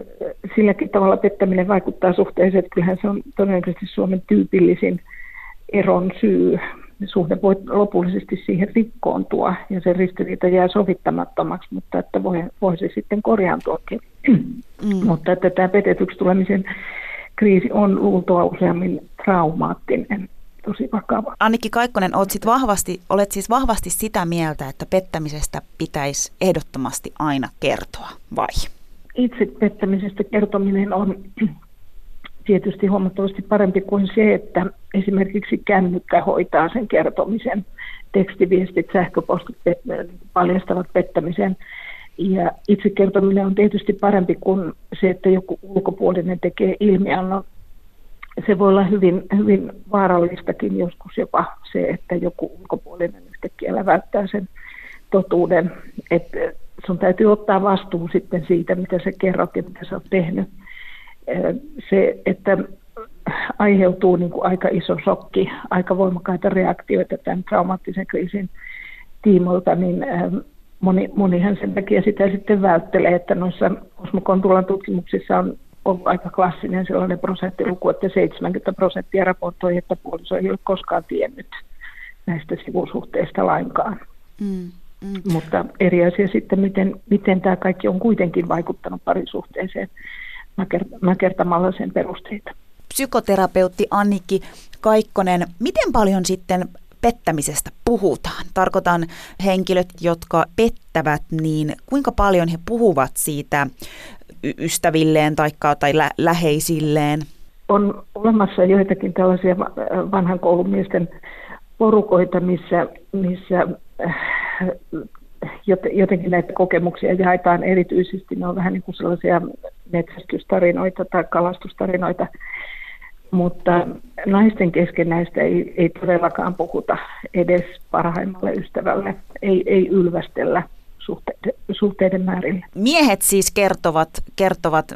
silläkin tavalla pettäminen vaikuttaa suhteeseen, että kyllähän se on todennäköisesti Suomen tyypillisin eron syy suhde voi lopullisesti siihen rikkoontua ja se ristiriita jää sovittamattomaksi, mutta että voi, voi se sitten korjaantuakin. Mm. [clears throat] mutta että tämä petetyksi tulemisen kriisi on luultua useammin traumaattinen tosi vakava. Annikki Kaikkonen, olet, sit vahvasti, olet siis vahvasti sitä mieltä, että pettämisestä pitäisi ehdottomasti aina kertoa, vai? Itse pettämisestä kertominen on tietysti huomattavasti parempi kuin se, että esimerkiksi kännykkä hoitaa sen kertomisen. Tekstiviestit, sähköpostit paljastavat pettämisen. Ja itse kertominen on tietysti parempi kuin se, että joku ulkopuolinen tekee ilmiannon. Se voi olla hyvin, hyvin vaarallistakin joskus jopa se, että joku ulkopuolinen yhtäkkiä läväyttää sen totuuden. Että sun täytyy ottaa vastuu sitten siitä, mitä sä kerrot ja mitä sä oot tehnyt se, että aiheutuu niin kuin aika iso shokki, aika voimakkaita reaktioita tämän traumaattisen kriisin tiimoilta, niin moni, monihan sen takia sitä sitten välttelee, että noissa Osmo Kontulan tutkimuksissa on ollut aika klassinen sellainen prosenttiluku, että 70 prosenttia raportoi, että puoliso ei ole koskaan tiennyt näistä sivusuhteista lainkaan. Mm, mm. Mutta eri asia sitten, miten, miten tämä kaikki on kuitenkin vaikuttanut parisuhteeseen nakertamalla sen perusteita. Psykoterapeutti Annikki Kaikkonen, miten paljon sitten pettämisestä puhutaan? Tarkoitan henkilöt, jotka pettävät, niin kuinka paljon he puhuvat siitä ystävilleen taikka, tai lä- läheisilleen? On olemassa joitakin tällaisia vanhan koulumiesten porukoita, missä, missä äh, jotenkin näitä kokemuksia jaetaan erityisesti. Ne on vähän niin kuin sellaisia metsästystarinoita tai kalastustarinoita, mutta naisten kesken näistä ei, ei todellakaan puhuta edes parhaimmalle ystävälle, ei, ei ylvästellä suhteiden, suhteiden määrille. Miehet siis kertovat, kertovat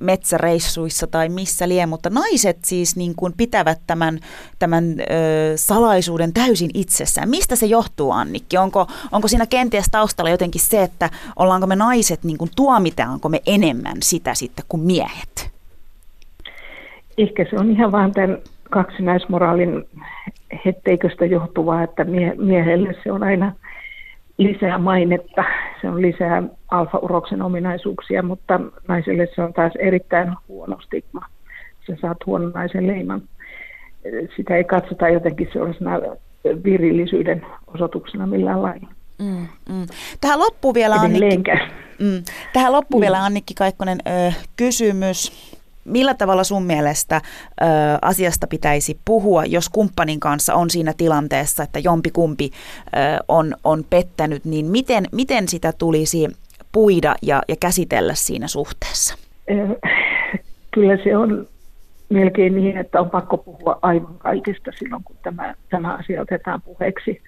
metsäreissuissa tai missä lie, mutta naiset siis niin kuin pitävät tämän, tämän ö, salaisuuden täysin itsessään. Mistä se johtuu, Annikki? Onko, onko siinä kenties taustalla jotenkin se, että ollaanko me naiset, niin kuin tuomitaanko me enemmän sitä sitten kuin miehet? Ehkä se on ihan vaan tämän kaksinaismoraalin hetteiköstä johtuvaa, että mie- miehelle se on aina – lisää mainetta, se on lisää alfa-uroksen ominaisuuksia, mutta naiselle se on taas erittäin huono stigma. Sä saat huonon naisen leiman. Sitä ei katsota jotenkin sellaisena virillisyyden osoituksena millään lailla. Mm, mm. Tähän loppuu vielä Annikki, mm, tähän loppuu vielä Annikki Kaikkonen ö, kysymys millä tavalla sun mielestä ö, asiasta pitäisi puhua, jos kumppanin kanssa on siinä tilanteessa, että jompikumpi ö, on, on pettänyt, niin miten, miten sitä tulisi puida ja, ja käsitellä siinä suhteessa? Kyllä se on melkein niin, että on pakko puhua aivan kaikesta silloin, kun tämä, tämä asia otetaan puheeksi.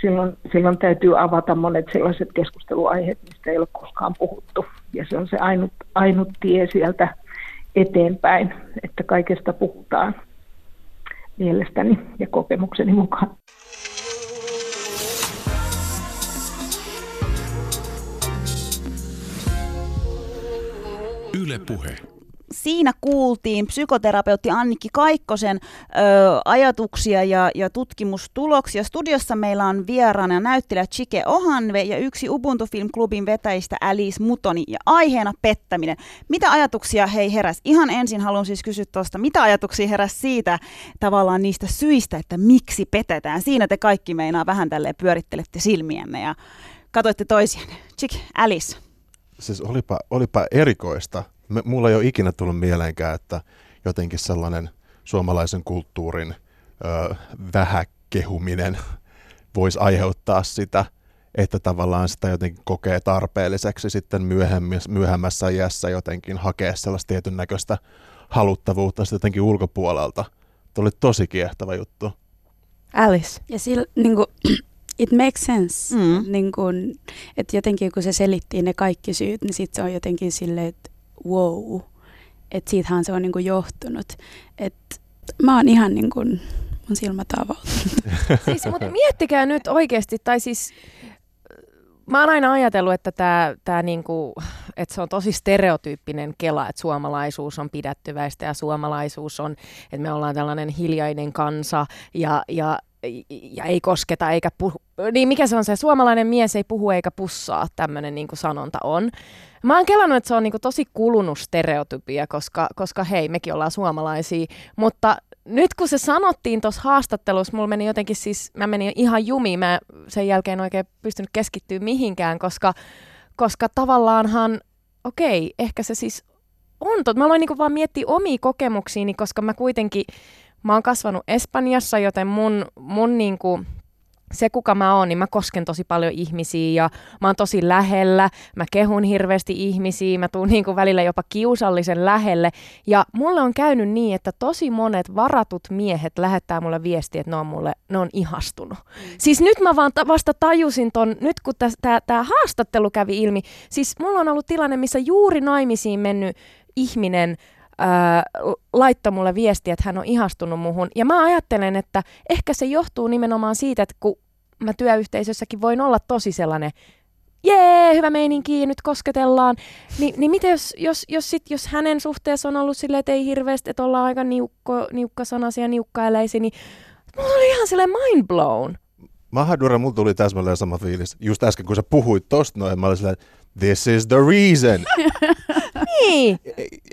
Silloin, silloin täytyy avata monet sellaiset keskusteluaiheet, mistä ei ole koskaan puhuttu. Ja se on se ainut, ainut tie sieltä eteenpäin, että kaikesta puhutaan mielestäni ja kokemukseni mukaan. Yle Puhe siinä kuultiin psykoterapeutti Annikki Kaikkosen ö, ajatuksia ja, ja tutkimustuloksia. Studiossa meillä on vieraana näyttelijä Chike Ohanve ja yksi Ubuntu Film Clubin vetäjistä Alice Mutoni ja aiheena pettäminen. Mitä ajatuksia hei heräs? Ihan ensin haluan siis kysyä tuosta, mitä ajatuksia heräs siitä tavallaan niistä syistä, että miksi petetään? Siinä te kaikki meinaa vähän tälleen pyörittelette silmienne ja katoitte toisianne. Chik, Alice. Siis olipa, olipa erikoista. Me, mulla ei ole ikinä tullut mieleenkään, että jotenkin sellainen suomalaisen kulttuurin ö, vähäkehuminen voisi aiheuttaa sitä, että tavallaan sitä jotenkin kokee tarpeelliseksi sitten myöhemmässä iässä jotenkin hakea sellaista tietyn näköistä haluttavuutta sitten jotenkin ulkopuolelta. Tuo oli tosi kiehtova juttu. Alice. Ja sillä, niin kuin, [clears throat] it makes sense. Mm. Niin kuin, että jotenkin kun se selitti ne kaikki syyt, niin sitten se on jotenkin silleen, että wow. Että siitähän se on niin kuin johtunut. Että mä oon ihan niin kuin, mun silmät avautunut. [laughs] siis, mutta miettikää nyt oikeasti, tai siis mä oon aina ajatellut, että, tää, tää niinku, että se on tosi stereotyyppinen kela, että suomalaisuus on pidättyväistä ja suomalaisuus on, että me ollaan tällainen hiljainen kansa ja, ja ja ei kosketa eikä puhu. Niin mikä se on se, suomalainen mies ei puhu eikä pussaa, tämmöinen niin sanonta on. Mä oon kelannut, että se on niin tosi kulunut stereotypia, koska, koska hei, mekin ollaan suomalaisia, mutta nyt kun se sanottiin tuossa haastattelussa, mulla meni jotenkin siis, mä menin ihan jumiin, mä sen jälkeen oikein pystynyt keskittyä mihinkään, koska, koska tavallaanhan, okei, ehkä se siis on totta. Mä aloin niinku vaan miettiä omia kokemuksiini, koska mä kuitenkin, mä oon kasvanut Espanjassa, joten mun, mun niinku, se, kuka mä oon, niin mä kosken tosi paljon ihmisiä ja mä oon tosi lähellä, mä kehun hirveästi ihmisiä, mä tuun niin kuin välillä jopa kiusallisen lähelle. Ja mulle on käynyt niin, että tosi monet varatut miehet lähettää mulle viestiä, että ne on mulle, ne on ihastunut. Mm. Siis nyt mä vaan ta- vasta tajusin ton, nyt kun tämä haastattelu kävi ilmi, siis mulla on ollut tilanne, missä juuri naimisiin mennyt ihminen ää, laittoi mulle viestiä, että hän on ihastunut muhun. Ja mä ajattelen, että ehkä se johtuu nimenomaan siitä, että kun mä työyhteisössäkin voin olla tosi sellainen, jee, hyvä meininki, nyt kosketellaan. Ni, niin miten jos, jos, jos, sit, jos hänen suhteessa on ollut silleen, että ei hirveästi, että ollaan aika niukko, niukkasanaisia, niukkaeläisiä, niin mulla oli ihan silleen mind blown. Mahadura, mulla tuli täsmälleen sama fiilis. Just äsken, kun sä puhuit tosta noin, mä olin silleen, this is the reason. [laughs] niin.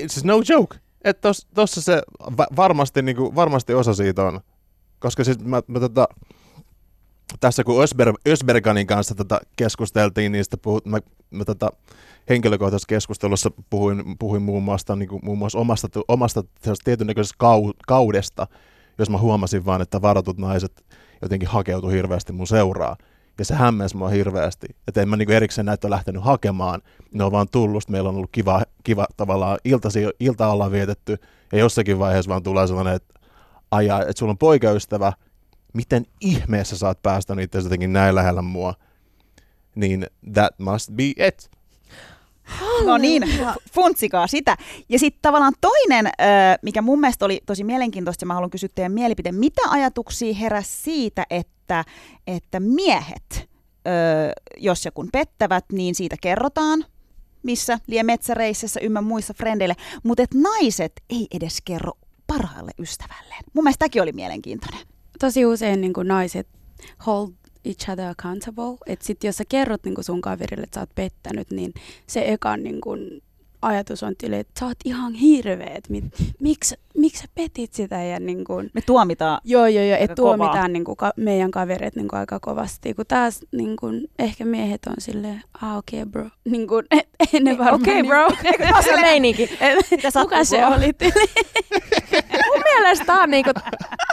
It's no joke. Että tos, tossa se va- varmasti, niinku, varmasti osa siitä on. Koska siis mä, mä tota, tässä kun Ösber, Ösberganin kanssa tota keskusteltiin niistä, puhut, mä, mä tota, henkilökohtaisessa keskustelussa puhuin, puhuin muun muassa, niin kuin, muun muassa omasta, omasta tietynlaisesta kau, kaudesta, jos mä huomasin vaan, että varatut naiset jotenkin hakeutu hirveästi mun seuraa. Ja se hämmensi mua hirveästi. Että en mä niinku erikseen näitä lähtenyt hakemaan. Ne on vaan tullut. Meillä on ollut kiva, kiva tavallaan iltasi, ilta ollaan vietetty. Ja jossakin vaiheessa vaan tulee sellainen, että aja, että sulla on poikaystävä. Miten ihmeessä saat päästä niitä jotenkin näin lähellä mua? Niin that must be it. No niin, funtsikaa sitä. Ja sitten tavallaan toinen, mikä mun mielestä oli tosi mielenkiintoista, ja mä haluan kysyä teidän mielipiteen. Mitä ajatuksia heräsi siitä, että, että miehet, jos ja kun pettävät, niin siitä kerrotaan, missä lie metsäreisessä ymmä muissa frendeille, mutta että naiset ei edes kerro parhaalle ystävälleen. Mun mielestä tämäkin oli mielenkiintoinen. Tosi usein niin naiset hold each other accountable. Että sit jos sä kerrot niin sun kaverille, että sä oot pettänyt, niin se ekan niin kun, ajatus on tille, että sä oot ihan hirveet, miksi miksi sä petit sitä? Ja niin kun, Me tuomitaan Joo, joo, joo, että tuomitaan niin kun, ka, meidän kavereet niin kun, aika kovasti, kun taas niin kun, ehkä miehet on silleen, ah okei okay, bro, niin kun, [laughs] et, ne varmaan... Okei okay, bro, [laughs] niin, se meininki? [laughs] Kuka se oli? Mun mielestä on niin kuin,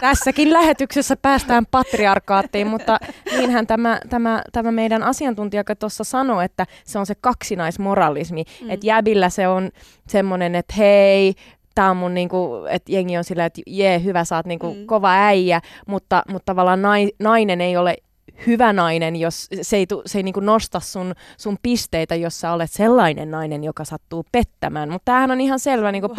tässäkin lähetyksessä päästään patriarkaattiin, mutta niinhän tämä, tämä, tämä meidän asiantuntija tuossa sanoi, että se on se kaksinaismoralismi, mm. että jäbillä se on semmoinen, että hei, tämä on mun niinku, että jengi on silleen, että jee, hyvä, sä oot niinku mm. kova äijä, mutta, mutta tavallaan nai, nainen ei ole hyvä nainen, jos se ei, tu, se ei niinku nosta sun, sun pisteitä, jos sä olet sellainen nainen, joka sattuu pettämään. Mutta tämähän on ihan selvä... Niinku pat-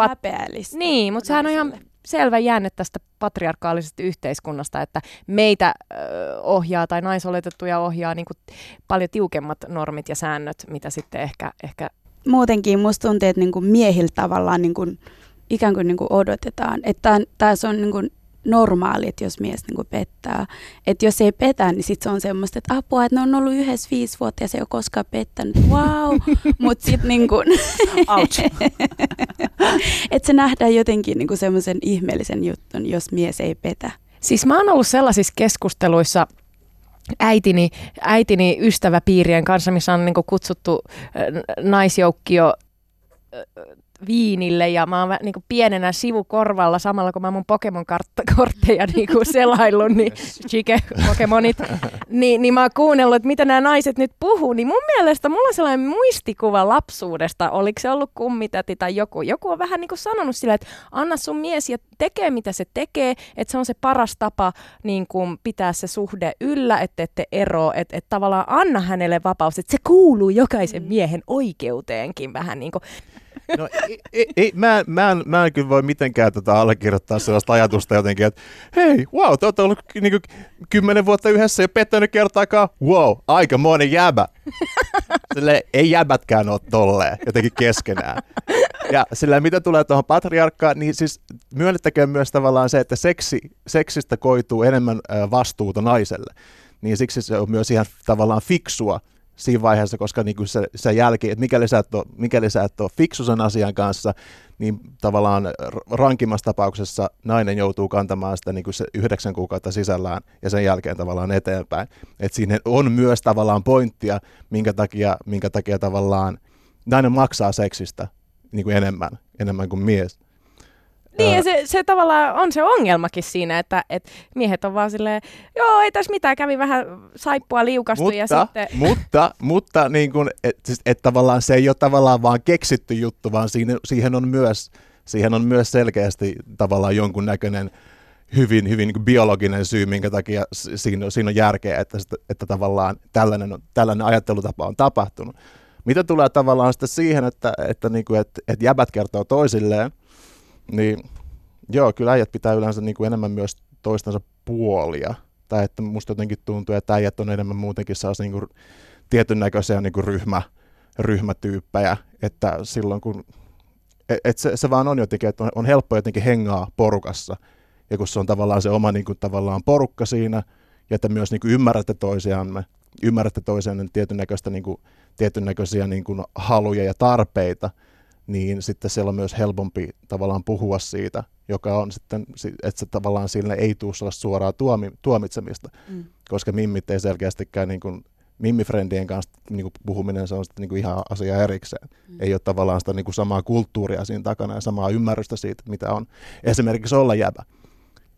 Niin, mutta sehän on ihan selvä jäänne tästä patriarkaalisesta yhteiskunnasta, että meitä ö, ohjaa tai naisoletettuja ohjaa niin kuin paljon tiukemmat normit ja säännöt, mitä sitten ehkä... ehkä... Muutenkin musta tuntuu, että niin kuin miehillä tavallaan niin kuin, ikään kuin, niin kuin odotetaan, että tässä on niin kuin normaali, että jos mies niin kuin pettää. Että jos ei petä, niin sitten se on semmoista, että apua, että ne on ollut yhdessä viisi vuotta ja se ei ole koskaan pettänyt. Wow! Mutta sitten niin kuin... että se nähdään jotenkin niin kuin semmoisen ihmeellisen jutun, jos mies ei petä. Siis mä oon ollut sellaisissa keskusteluissa, äitini, äitini ystäväpiirien kanssa, missä on niin kutsuttu naisjoukkio viinille ja mä oon niin pienenä sivukorvalla samalla kun mä mun Pokemon-kortteja [laughs] niin selaillut, niin chike Pokemonit, niin, niin mä oon kuunnellut, että mitä nämä naiset nyt puhuu, niin mun mielestä mulla on sellainen muistikuva lapsuudesta, oliko se ollut kummitäti tai joku, joku on vähän niin kuin sanonut sillä, että anna sun mies ja tekee mitä se tekee, että se on se paras tapa niin kuin pitää se suhde yllä, että ette ero, että, että tavallaan anna hänelle vapaus, että se kuuluu jokaisen mm. miehen oikeuteenkin vähän niin kuin. No, ei, ei, ei, mä, mä, en, mä en kyllä voi mitenkään tota allekirjoittaa sellaista ajatusta jotenkin, että hei, wow, te olette ollut niin kuin, kymmenen vuotta yhdessä ja pettänyt kertaakaan, wow, aika monen jäbä. Sille ei jäbätkään ole tolleen jotenkin keskenään. Ja sillä mitä tulee tuohon patriarkkaan, niin siis myönnettäkään myös tavallaan se, että seksi, seksistä koituu enemmän vastuuta naiselle. Niin siksi se on myös ihan tavallaan fiksua siinä vaiheessa, koska niin kuin se, se jälki, että mikäli sä, et ole, mikäli sä et ole fiksu sen asian kanssa, niin tavallaan rankimmassa tapauksessa nainen joutuu kantamaan sitä niin kuin se yhdeksän kuukautta sisällään ja sen jälkeen tavallaan eteenpäin. Et siinä on myös tavallaan pointtia, minkä takia, minkä takia tavallaan nainen maksaa seksistä niin kuin enemmän, enemmän kuin mies. Niin, ja se, se tavallaan on se ongelmakin siinä, että et miehet on vaan silleen, joo, ei tässä mitään, kävi vähän saippua liukastu mutta, ja sitten... [laughs] Mutta, mutta niin kun, et, siis, et tavallaan se ei ole tavallaan vaan keksitty juttu, vaan siihen, siihen, on, myös, siihen on myös selkeästi tavallaan jonkun näköinen hyvin, hyvin niin biologinen syy, minkä takia siinä, siinä on järkeä, että, että tavallaan tällainen, tällainen ajattelutapa on tapahtunut. Mitä tulee tavallaan sitten siihen, että, että, niin kuin, että, että jäbät kertoo toisilleen, niin joo, kyllä äijät pitää yleensä niin kuin enemmän myös toistensa puolia. Tai että musta jotenkin tuntuu, että äijät on enemmän muutenkin saas niin tietyn näköisiä niin kuin ryhmä, ryhmätyyppejä, että silloin kun, et, se, se vaan on jotenkin, että on, on helppo jotenkin hengaa porukassa, ja kun se on tavallaan se oma niin kuin, tavallaan porukka siinä, ja että myös niin kuin ymmärrätte toisiamme, ymmärrätte toisianne tietyn näköistä niin kuin, tietyn näköisiä niin kuin haluja ja tarpeita, niin sitten siellä on myös helpompi tavallaan puhua siitä, joka on sitten, että se tavallaan sille ei tule suoraa tuomi, tuomitsemista, mm. koska mimmit ei selkeästikään niin kuin, mimmifrendien kanssa niin kuin puhuminen se on sitten niin kuin ihan asia erikseen. Mm. Ei ole tavallaan sitä niin kuin samaa kulttuuria siinä takana ja samaa ymmärrystä siitä, mitä on esimerkiksi olla jäbä.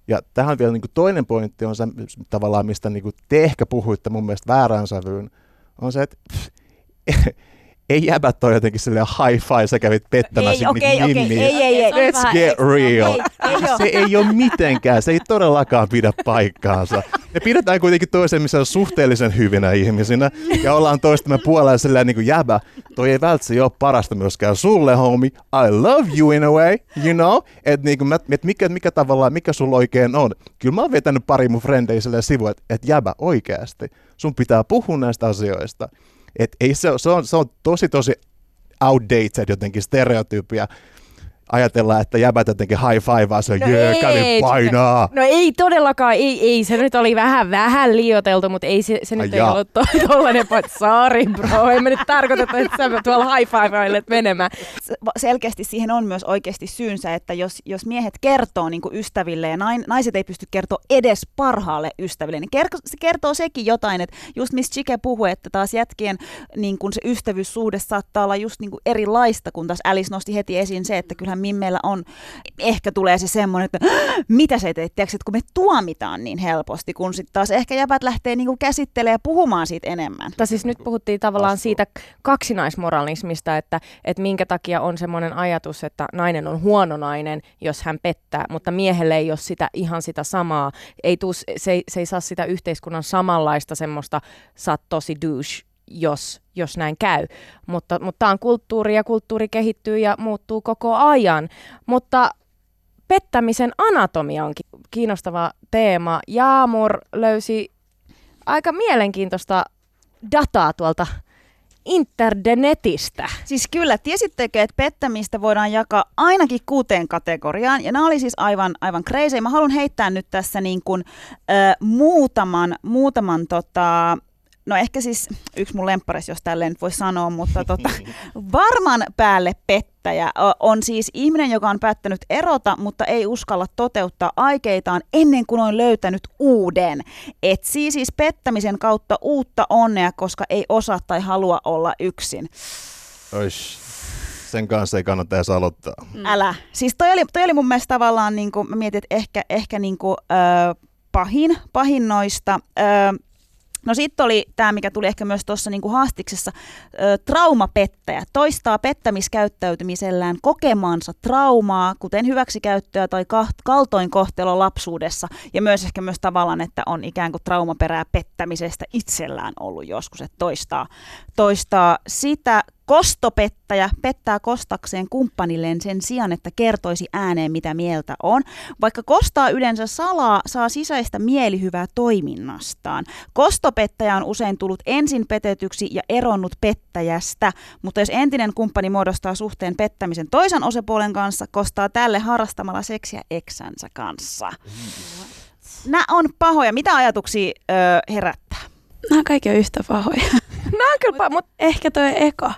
Ja tähän vielä niin kuin toinen pointti on se tavallaan, mistä niin kuin te ehkä puhuitte mun mielestä väärään sävyyn, on se, että pff, ei jäbät ole jotenkin silleen high five, sä kävit pettämässä ei, okay, okay, ei, ei, ei, Let's vähän, get real. Ei, ei se ei ole mitenkään, se ei todellakaan pidä paikkaansa. Me pidetään kuitenkin toisen, missä on suhteellisen hyvinä ihmisinä, ja ollaan toistamme puolella silleen niin kuin jäbä. Toi ei välttämättä ole parasta myöskään sulle, homie. I love you in a way, you know? Että niin kuin, et mikä, mikä tavallaan, mikä sulla oikein on. Kyllä mä oon vetänyt pari mun frendejä silleen sivuun, että et jäbä oikeasti. Sun pitää puhua näistä asioista. Et ei se, se, on, se on tosi tosi outdated jotenkin stereotypia ajatellaan, että jäbät jotenkin high fivea, se no jee, kävi painaa. No ei todellakaan, ei, ei, se nyt oli vähän, vähän liioteltu, mutta ei se, se nyt Ai ei ollut to, [laughs] tollainen, että sorry bro, en mä nyt tarkoita, että sä tuolla high fiveilet menemään. Selkeästi siihen on myös oikeasti syynsä, että jos, jos miehet kertoo niin kuin ystäville ja nain, naiset ei pysty kertoa edes parhaalle ystäville, niin kertoo, se kertoo sekin jotain, että just missä Chike puhui, että taas jätkien niin kuin se ystävyyssuhde saattaa olla just niin kuin erilaista, kun taas Alice nosti heti esiin se, että kyllähän Mimmeillä on, ehkä tulee se semmoinen, että mitä se teet, tiedätkö, että kun me tuomitaan niin helposti, kun sitten taas ehkä jäbät lähtee niinku käsittelemään ja puhumaan siitä enemmän. Mutta siis nyt puhuttiin tavallaan Vastu. siitä kaksinaismoralismista, että, että minkä takia on semmoinen ajatus, että nainen on huono nainen, jos hän pettää, mutta miehelle ei ole sitä ihan sitä samaa, ei tuu, se, ei, se ei saa sitä yhteiskunnan samanlaista semmoista, sä oot tosi douche jos, jos näin käy. Mutta, mutta tämä on kulttuuri ja kulttuuri kehittyy ja muuttuu koko ajan. Mutta pettämisen anatomia on kiinnostava teema. Jaamur löysi aika mielenkiintoista dataa tuolta internetistä. Siis kyllä, tiesittekö, että pettämistä voidaan jakaa ainakin kuuteen kategoriaan, ja nämä oli siis aivan, aivan crazy. Mä haluan heittää nyt tässä niin kuin, äh, muutaman, muutaman tota, no ehkä siis yksi mun lempparis, jos tälleen nyt voi sanoa, mutta tota, [laughs] varman päälle pettäjä on siis ihminen, joka on päättänyt erota, mutta ei uskalla toteuttaa aikeitaan ennen kuin on löytänyt uuden. Etsii siis pettämisen kautta uutta onnea, koska ei osaa tai halua olla yksin. Oish sen kanssa ei kannata edes aloittaa. Mm. Älä. Siis toi oli, toi oli mun mielestä tavallaan, niin kuin, mä mietin, että ehkä, ehkä niin kuin, ö, pahin, pahin noista. Ö, No sitten oli tämä, mikä tuli ehkä myös tuossa niinku haastiksessa, ö, traumapettäjä. Toistaa pettämiskäyttäytymisellään kokemansa traumaa, kuten hyväksikäyttöä tai kaltoinkohtelo lapsuudessa. Ja myös ehkä myös tavallaan, että on ikään kuin traumaperää pettämisestä itsellään ollut joskus, että toistaa, toistaa sitä Kostopettäjä pettää kostakseen kumppanilleen sen sijaan, että kertoisi ääneen, mitä mieltä on. Vaikka kostaa yleensä salaa, saa sisäistä mielihyvää toiminnastaan. Kostopettäjä on usein tullut ensin petetyksi ja eronnut pettäjästä, mutta jos entinen kumppani muodostaa suhteen pettämisen toisen osapuolen kanssa, kostaa tälle harrastamalla seksiä eksänsä kanssa. Nämä on pahoja. Mitä ajatuksia ö, herättää? Nämä kaikki on yhtä pahoja. Nämä on kyllä, mutta ehkä toi eka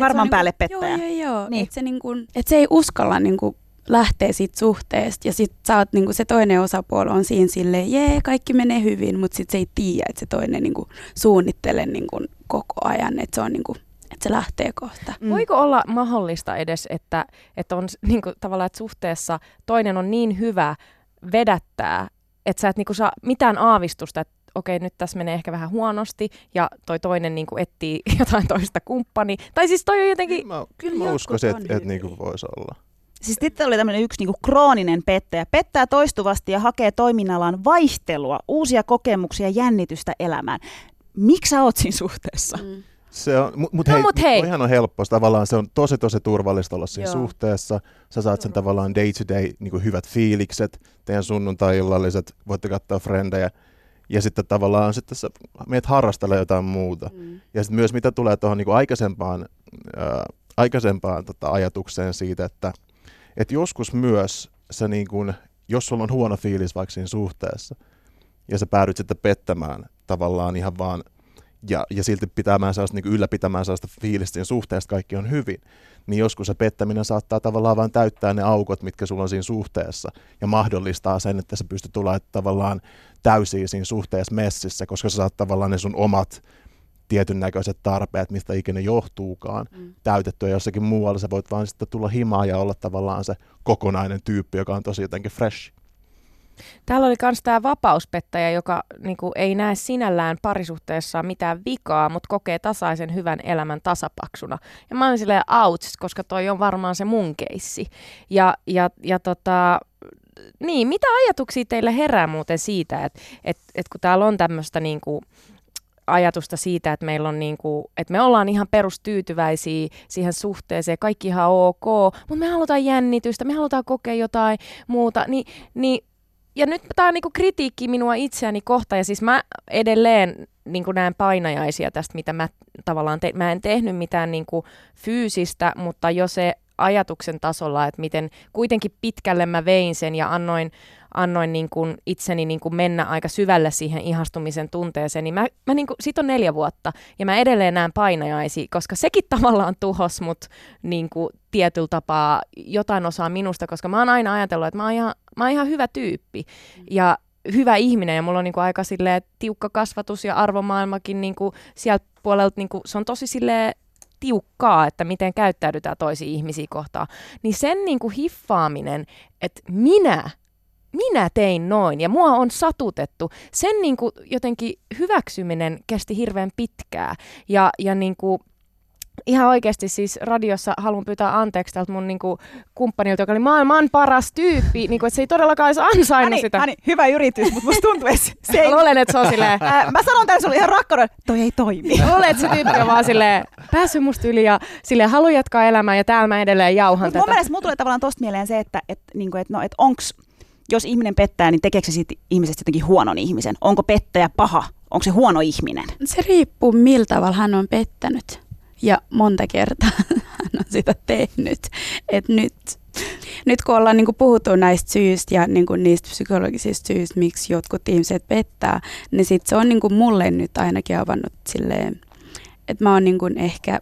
Varman päälle niinku, pettäjä. Joo, joo, joo. Niin. Että se, niinku, et se ei uskalla niinku, lähteä siitä suhteesta ja sitten sä oot, niinku, se toinen osapuoli on siinä silleen, jee, kaikki menee hyvin, mutta sitten se ei tiedä, että se toinen niinku, suunnittelee niinku, koko ajan, että se on niinku, että se lähtee kohta. Mm. Voiko olla mahdollista edes, että, että on niin kuin, tavallaan, että suhteessa toinen on niin hyvä vedättää, että sä et niin kuin, saa mitään aavistusta, että okei, nyt tässä menee ehkä vähän huonosti, ja toi toinen niin kuin etsii [laughs] jotain toista kumppani. Tai siis toi on jotenkin... Kyllä mä, kyllä mä uskoisin, että et, niin voisi olla. Siis sitten oli tämmöinen yksi niinku krooninen pettäjä. Pettää toistuvasti ja hakee toiminnallaan vaihtelua, uusia kokemuksia, jännitystä elämään. Miksi sä oot siinä suhteessa? Mm. Se on, mutta mut no, hei, mut hei. Ihan on helppo. Tavallaan se on tosi tosi turvallista olla siinä Joo. suhteessa. Sä saat sen tavallaan day to day niin hyvät fiilikset, teidän sunnuntai-illalliset, voitte katsoa frendejä ja sitten tavallaan sitten sä meet harrastella jotain muuta. Mm. Ja sitten myös mitä tulee tuohon niin aikaisempaan, ää, aikaisempaan tota, ajatukseen siitä, että et joskus myös se niin kuin, jos sulla on huono fiilis vaikka siinä suhteessa, ja sä päädyt sitten pettämään tavallaan ihan vaan ja, ja silti pitämään sellaista, niin ylläpitämään sellaista fiilistä siinä suhteesta, kaikki on hyvin, niin joskus se pettäminen saattaa tavallaan vain täyttää ne aukot, mitkä sulla on siinä suhteessa, ja mahdollistaa sen, että sä pystyt tulemaan tavallaan täysiä siinä suhteessa messissä, koska sä saat tavallaan ne sun omat tietyn näköiset tarpeet, mistä ikinä johtuukaan, mm. täytettyä jossakin muualla. Sä voit vaan sitten tulla himaa ja olla tavallaan se kokonainen tyyppi, joka on tosi jotenkin fresh. Täällä oli myös tämä vapauspettäjä, joka niinku, ei näe sinällään parisuhteessa mitään vikaa, mutta kokee tasaisen hyvän elämän tasapaksuna. Ja mä olin silleen outs, koska toi on varmaan se mun keissi. Ja, ja, ja tota, niin, mitä ajatuksia teille herää muuten siitä, että et, et kun täällä on tämmöistä niinku, ajatusta siitä, että meillä on niinku, että me ollaan ihan perustyytyväisiä siihen suhteeseen, kaikki ihan ok, mutta me halutaan jännitystä, me halutaan kokea jotain muuta, niin, niin ja nyt tämä on niinku kritiikki minua itseäni kohtaan, ja siis mä edelleen niinku näen painajaisia tästä, mitä mä tavallaan te- mä en tehnyt mitään niinku fyysistä, mutta jo se ajatuksen tasolla, että miten kuitenkin pitkälle mä vein sen ja annoin, annoin niin kuin itseni niin kuin mennä aika syvälle siihen ihastumisen tunteeseen, niin mä, mä niin kuin, sit on neljä vuotta ja mä edelleen näen painajaisi, koska sekin tavallaan tuhos mut niin kuin tietyllä tapaa jotain osaa minusta, koska mä oon aina ajatellut, että mä oon ihan, mä oon ihan hyvä tyyppi ja hyvä ihminen ja mulla on niin kuin aika silleen, tiukka kasvatus ja arvomaailmakin niin kuin sieltä puolelta, niin kuin, se on tosi silleen tiukkaa, että miten käyttäydytään toisiin ihmisiä kohtaan, niin sen niin kuin hiffaaminen, että minä minä tein noin ja mua on satutettu. Sen niin kuin jotenkin hyväksyminen kesti hirveän pitkää ja, ja niin kuin, ihan oikeasti siis radiossa haluan pyytää anteeksi tältä mun niinku, kumppanilta, joka oli maailman paras tyyppi, [laughs] niinku, että se ei todellakaan olisi ansainnut Hani, sitä. Hani, hyvä yritys, mutta musta tuntuu, että [laughs] se ei... Mä luulen, että se on silleen... Ää, mä sanon tämän sulle ihan rakkauden, toi ei toimi. [laughs] Luulen, että se tyyppi on vaan silleen, päässyt musta yli ja silleen, haluan jatkaa elämää ja täällä mä edelleen jauhan Mut tätä. mun mielestä mulla tulee tavallaan tosta mieleen se, että et, niinku, et, no, et onks, jos ihminen pettää, niin tekeekö se siitä ihmisestä jotenkin huonon ihmisen? Onko pettäjä paha? Onko se huono ihminen? Se riippuu, millä tavalla hän on pettänyt ja monta kertaa [laughs] hän on sitä tehnyt. Et nyt, nyt kun ollaan niin kuin puhuttu näistä syistä ja niin kuin niistä psykologisista syistä, miksi jotkut ihmiset pettää, niin sit se on niin kuin mulle nyt ainakin avannut silleen, että mä oon niin kuin ehkä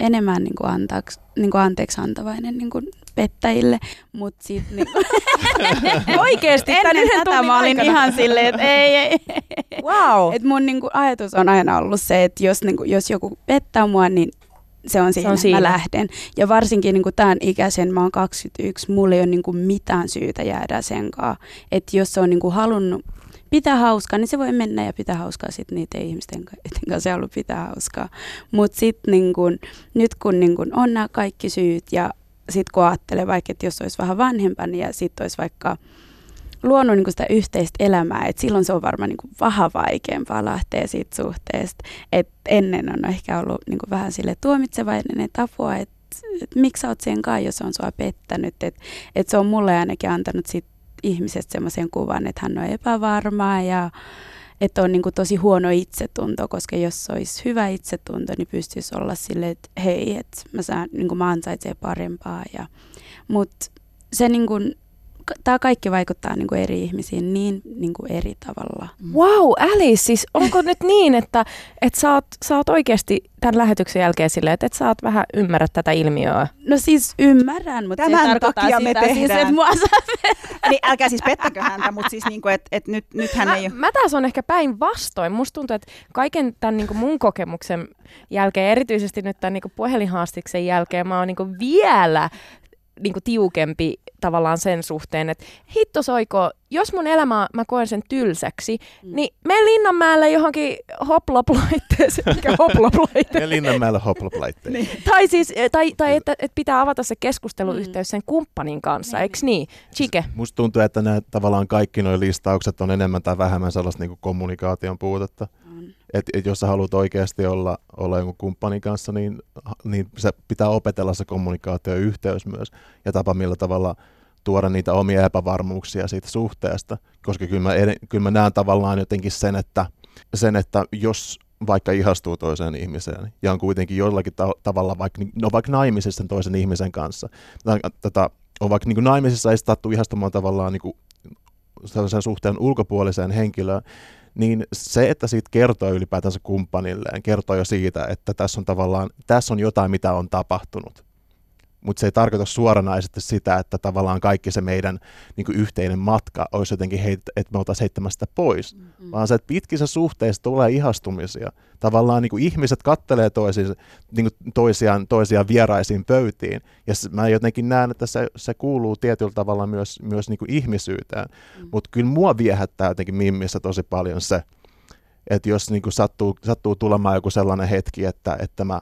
enemmän niin kuin antaaks, niin kuin anteeksi antavainen niin kuin pettäjille, mutta sitten niin [laughs] Oikeesti tämän ennen yhden tätä tunnin mä olin aikana. ihan silleen, että ei, ei. Wow. Et mun niinku ajatus on aina ollut se, että jos, niinku, jos joku pettää mua, niin se on siinä, on on siinä. mä lähden. Ja varsinkin niinku tämän ikäisen, mä oon 21, mulla ei ole niinku mitään syytä jäädä sen kanssa. Että jos se on niinku halunnut pitää hauskaa, niin se voi mennä ja pitää hauskaa sitten niiden ihmisten [laughs] kanssa, haluaa pitää hauskaa. Mutta sitten niinku, nyt kun niinku on nämä kaikki syyt ja sitten kun ajattelee vaikka, että jos olisi vähän vanhempani ja sitten olisi vaikka luonut niin sitä yhteistä elämää, että silloin se on varmaan niin vähän vaikeampaa lähteä siitä suhteesta. Et ennen on ehkä ollut niin vähän sille tuomitsevainen, että apua, että et miksi sä oot sen kai, jos on sua pettänyt. Että et se on mulle ainakin antanut sit ihmisestä semmoisen kuvan, että hän on epävarmaa ja että on niin kuin tosi huono itsetunto, koska jos olisi hyvä itsetunto, niin pystyisi olla silleen, että hei, että mä, saan, niin kuin mä ansaitsen parempaa. Ja, mutta se niin kuin, tämä kaikki vaikuttaa niin kuin eri ihmisiin niin, niin kuin eri tavalla. Wow, Alice, siis onko nyt niin, että, että sä, oot, sä oot oikeasti tämän lähetyksen jälkeen silleen, että et sä oot vähän ymmärrä tätä ilmiöä? No siis ymmärrän, mutta Tämän se tarkoittaa takia me sitä siis, tehdään. että mua saa niin älkää siis pettäkö häntä, mutta siis niinku, että et nyt, nythän Mä, ei ole. mä taas on ehkä päinvastoin. Musta tuntuu, että kaiken tämän niin mun kokemuksen jälkeen, erityisesti nyt tämän niin puhelinhaastiksen jälkeen, mä oon niin vielä niin tiukempi tavallaan sen suhteen, että hitto soiko, jos mun elämä, mä koen sen tylsäksi, mm. niin mene Linnanmäelle johonkin hoplop-laitteeseen, [laughs] mikä hoplop-laite. Ja Linnanmäellä hoplop-laitteet. niin. tai siis, tai, tai että, että pitää avata se keskusteluyhteys sen kumppanin kanssa, eikö niin? Chike. Musta tuntuu, että nämä tavallaan kaikki nuo listaukset on enemmän tai vähemmän sellaista niin kommunikaation puutetta. Et, et jos sä haluat oikeasti olla, olla jonkun kumppanin kanssa, niin, niin se pitää opetella se kommunikaatioyhteys myös ja tapa millä tavalla tuoda niitä omia epävarmuuksia siitä suhteesta. Koska kyllä mä, ed- kyllä mä näen tavallaan jotenkin sen, että, sen, että jos vaikka ihastuu toiseen ihmiseen ja on kuitenkin jollakin ta- tavalla vaikka, no vaikka naimisissa sen toisen ihmisen kanssa, tätä, on vaikka niin naimisissa ei sattu ihastumaan tavallaan niin kuin sellaisen suhteen ulkopuoliseen henkilöön, niin se, että siitä kertoo ylipäätänsä kumppanilleen, kertoo jo siitä, että tässä on tavallaan, tässä on jotain, mitä on tapahtunut. Mutta se ei tarkoita suoranaisesti sitä, että tavallaan kaikki se meidän niin kuin yhteinen matka olisi jotenkin, heit, että me oltaisiin heittämästä pois. Mm-hmm. Vaan se, että pitkissä suhteissa tulee ihastumisia. Tavallaan niin kuin ihmiset kattelee toisiin, niin kuin toisiaan, toisiaan vieraisiin pöytiin. Ja mä jotenkin näen, että se, se kuuluu tietyllä tavalla myös, myös niin kuin ihmisyyteen. Mm-hmm. Mutta kyllä mua viehättää jotenkin Mimmissä tosi paljon se, että jos niin kuin sattuu, sattuu tulemaan joku sellainen hetki, että, että mä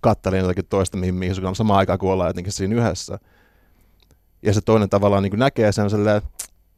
kattelin jotakin toista mimmiä sun samaan aikaan, kun ollaan jotenkin siinä yhdessä. Ja se toinen tavallaan niin näkee sen silleen,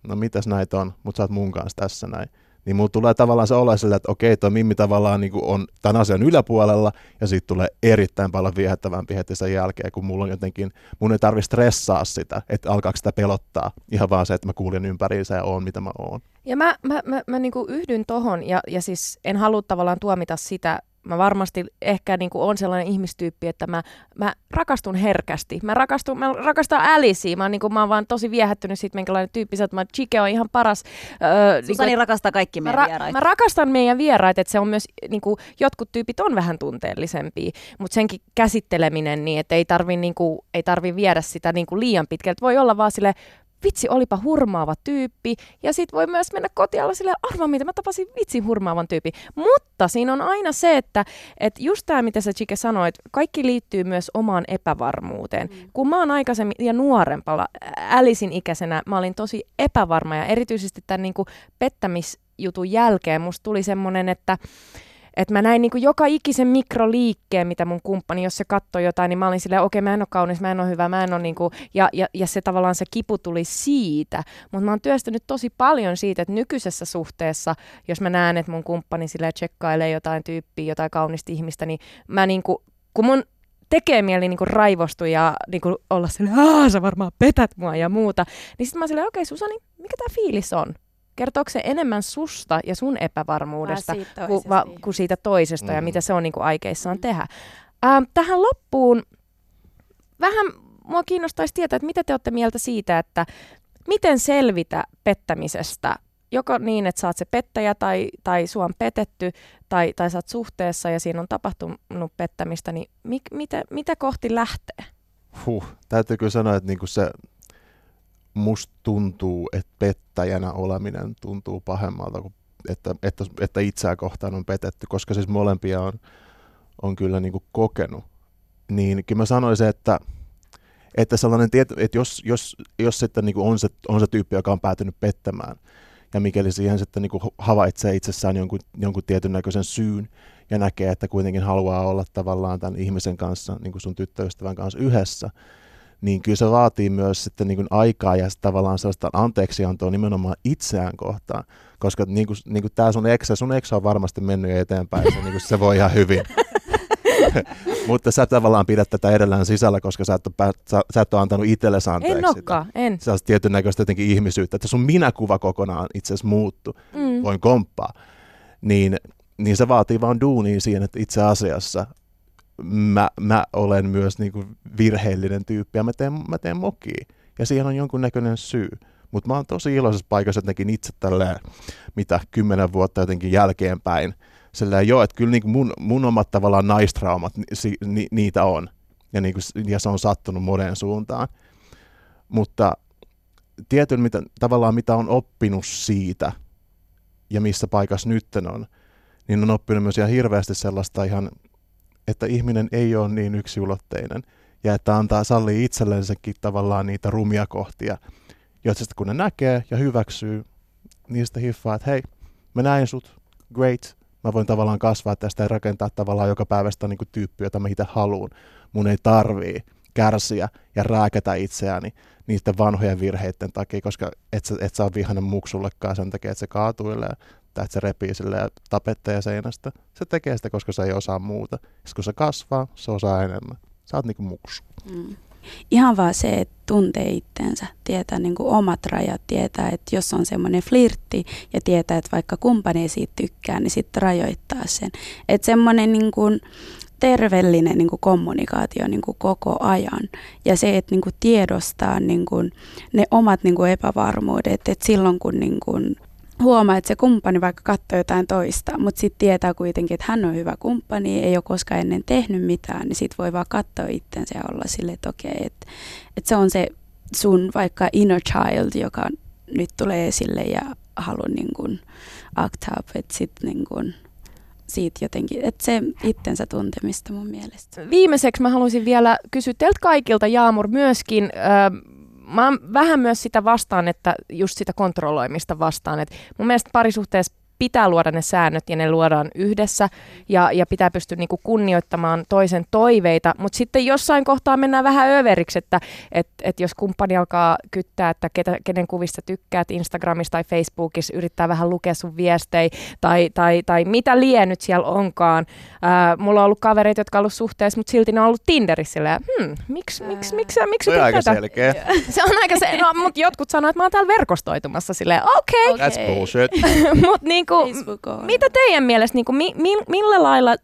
no mitäs näitä on, mutta sä oot mun kanssa tässä näin. Niin mulla tulee tavallaan se olla silleen, että okei, toi mimmi tavallaan niin on tämän asian yläpuolella, ja siitä tulee erittäin paljon viehättävämpi heti sen jälkeen, kun mulla on jotenkin, mun ei tarvi stressaa sitä, että alkaako sitä pelottaa, ihan vaan se, että mä kuulin ympäriinsä ja oon mitä mä oon. Ja mä, mä, mä, mä niin yhdyn tohon, ja, ja siis en halua tavallaan tuomita sitä, mä varmasti ehkä niin kuin on sellainen ihmistyyppi, että mä, mä rakastun herkästi. Mä, rakastun, mä rakastan Alicia. Mä, oon, niin kuin, mä oon vaan tosi viehättynyt siitä, minkälainen tyyppi sä. Mä, Chike on ihan paras. Öö, Susani niin rakastaa kaikki meidän ra- vieraita. mä rakastan meidän vieraita, että se on myös, niin kuin, jotkut tyypit on vähän tunteellisempia, mutta senkin käsitteleminen niin, että ei tarvi, niin kuin, ei tarvi viedä sitä niin kuin liian pitkältä. Voi olla vaan sille vitsi, olipa hurmaava tyyppi. Ja sit voi myös mennä kotialla sille arvaa, mitä mä tapasin vitsi hurmaavan tyypin. Mutta siinä on aina se, että, että just tämä, mitä sä Chike sanoit, kaikki liittyy myös omaan epävarmuuteen. Mm. Kun mä oon aikaisemmin ja nuorempalla, älisin ikäisenä, mä olin tosi epävarma ja erityisesti tämän niin kuin pettämisjutun jälkeen musta tuli semmoinen, että että mä näin niinku joka ikisen mikroliikkeen, mitä mun kumppani, jos se katsoi jotain, niin mä olin silleen, okei, okay, mä en ole kaunis, mä en ole hyvä, mä en ole niinku, ja, ja, ja se tavallaan se kipu tuli siitä. Mutta mä oon työstänyt tosi paljon siitä, että nykyisessä suhteessa, jos mä näen, että mun kumppani silleen tsekkailee jotain tyyppiä, jotain kaunista ihmistä, niin mä niinku, kun mun tekee mieli niinku raivostua ja niinku olla silleen, aah, sä varmaan petät mua ja muuta, niin sitten mä silleen, okei okay, Susani, mikä tämä fiilis on? Kertooko se enemmän susta ja sun epävarmuudesta kuin va, ku siitä toisesta mm. ja mitä se on niin kuin aikeissaan mm. tehdä. Ähm, tähän loppuun vähän mua kiinnostaisi tietää, että mitä te olette mieltä siitä, että miten selvitä pettämisestä joko niin, että sä oot se pettäjä tai, tai sua on petetty tai, tai sä oot suhteessa ja siinä on tapahtunut pettämistä, niin mi, mitä, mitä kohti lähtee? Huh, täytyy kyllä sanoa, että niinku se musta tuntuu, että pettäjänä oleminen tuntuu pahemmalta kuin että, että, että itseä kohtaan on petetty, koska siis molempia on, on kyllä niinku kokenut. Niin kyllä mä sanoisin, että, että sellainen tieto, että jos, jos, jos sitten niinku on, se, on se tyyppi, joka on päätynyt pettämään, ja mikäli siihen sitten niin kuin havaitsee itsessään jonkun, jonkun tietyn näköisen syyn ja näkee, että kuitenkin haluaa olla tavallaan tämän ihmisen kanssa, niin kuin sun tyttöystävän kanssa yhdessä, niin kyllä se vaatii myös sitten niin kuin aikaa ja tavallaan sellaista anteeksiantoa nimenomaan itseään kohtaan, koska niin kuin, niin kuin tämä sun eksä, sun eksä on varmasti mennyt eteenpäin, se, niin kuin se voi ihan hyvin. [laughs] Mutta sä tavallaan pidät tätä edellään sisällä, koska sä et ole, sä, sä et ole antanut itsellesi anteeksi En olekaan, en. on tietyn näköistä jotenkin ihmisyyttä, että sun minäkuva kokonaan itse asiassa muuttu, mm. voin komppaa. Niin, niin se vaatii vaan duunia siihen, että itse asiassa mä, mä olen myös niinku virheellinen tyyppi ja mä teen, mä teen mokia. Ja siihen on jonkunnäköinen syy. Mutta mä oon tosi iloisessa paikassa jotenkin itse tälleen, mitä kymmenen vuotta jotenkin jälkeenpäin – Silleen, joo, että kyllä niin mun, mun omat tavallaan naistraumat, ni, ni, niitä on. Ja, niin kuin, ja se on sattunut monen suuntaan. Mutta tietyn, mitä, tavallaan mitä on oppinut siitä ja missä paikassa nytten on, niin on oppinut myös ihan hirveästi sellaista ihan, että ihminen ei ole niin yksiulotteinen ja että antaa sallii itsellensäkin tavallaan niitä rumia kohtia, joista kun ne näkee ja hyväksyy, niistä hiffaa, että hei, mä näin sut, great, mä voin tavallaan kasvaa tästä ja rakentaa tavallaan joka päivästä niin tyyppiä, jota mä itse haluan. Mun ei tarvii kärsiä ja rääkätä itseäni niiden vanhojen virheiden takia, koska et sä, et sä ole vihainen muksullekaan sen takia, että se kaatuilee tai että se repii sille ja tapetteja seinästä. Se tekee sitä, koska se ei osaa muuta. Sitten kun se kasvaa, se osaa enemmän. Sä oot niinku muksu. Mm ihan vaan se, että tuntee itsensä, tietää niin kuin omat rajat, tietää, että jos on semmoinen flirtti ja tietää, että vaikka kumppani ei siitä tykkää, niin sitten rajoittaa sen. Että semmoinen niin kuin terveellinen niin kuin kommunikaatio niin kuin koko ajan ja se, että niin kuin tiedostaa niin kuin ne omat niin kuin epävarmuudet, että silloin kun niin kuin huomaa, että se kumppani vaikka katsoo jotain toista, mutta sitten tietää kuitenkin, että hän on hyvä kumppani, ei ole koskaan ennen tehnyt mitään, niin sitten voi vaan katsoa itsensä ja olla silleen, että okei, että, että se on se sun vaikka inner child, joka nyt tulee esille ja haluaa niin kuin act up, että sitten niin kuin siitä jotenkin, että se itsensä tuntemista mun mielestä. Viimeiseksi mä haluaisin vielä kysyä teiltä kaikilta, Jaamur, myöskin, äh, mä oon vähän myös sitä vastaan, että just sitä kontrolloimista vastaan. Et mun mielestä parisuhteessa pitää luoda ne säännöt ja ne luodaan yhdessä ja, ja pitää pystyä niinku kunnioittamaan toisen toiveita, mutta sitten jossain kohtaa mennään vähän överiksi, että et, et jos kumppani alkaa kyttää, että ketä, kenen kuvista tykkäät Instagramissa tai Facebookissa, yrittää vähän lukea sun viestejä tai, tai, tai mitä lie nyt siellä onkaan. Ää, mulla on ollut kavereita, jotka on ollut suhteessa, mutta silti ne on ollut Tinderissä silleen, hmm, miksi, miksi, miksi, miksi Se on aika selkeä. [laughs] Se on aika se, no, mutta jotkut sanoo, että mä oon täällä verkostoitumassa silleen, okei. Okay. That's bullshit. [laughs] mut niinku, mitä teidän mielestä, niinku, mi, mi, millä lailla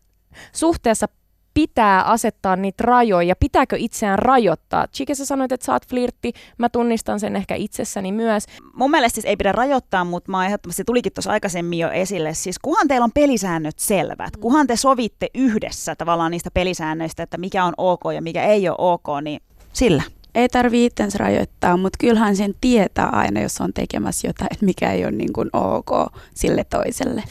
suhteessa pitää asettaa niitä rajoja, pitääkö itseään rajoittaa? Chike, sä sanoit, että sä oot flirtti, mä tunnistan sen ehkä itsessäni myös. Mun mielestä siis ei pidä rajoittaa, mutta mä ehdottomasti tulikin tuossa aikaisemmin jo esille. Siis kuhan teillä on pelisäännöt selvät, mm. kuhan te sovitte yhdessä tavallaan niistä pelisäännöistä, että mikä on ok ja mikä ei ole ok, niin sillä ei tarvitse itsensä rajoittaa, mutta kyllähän sen tietää aina, jos on tekemässä jotain, mikä ei ole niin kuin ok sille toiselle.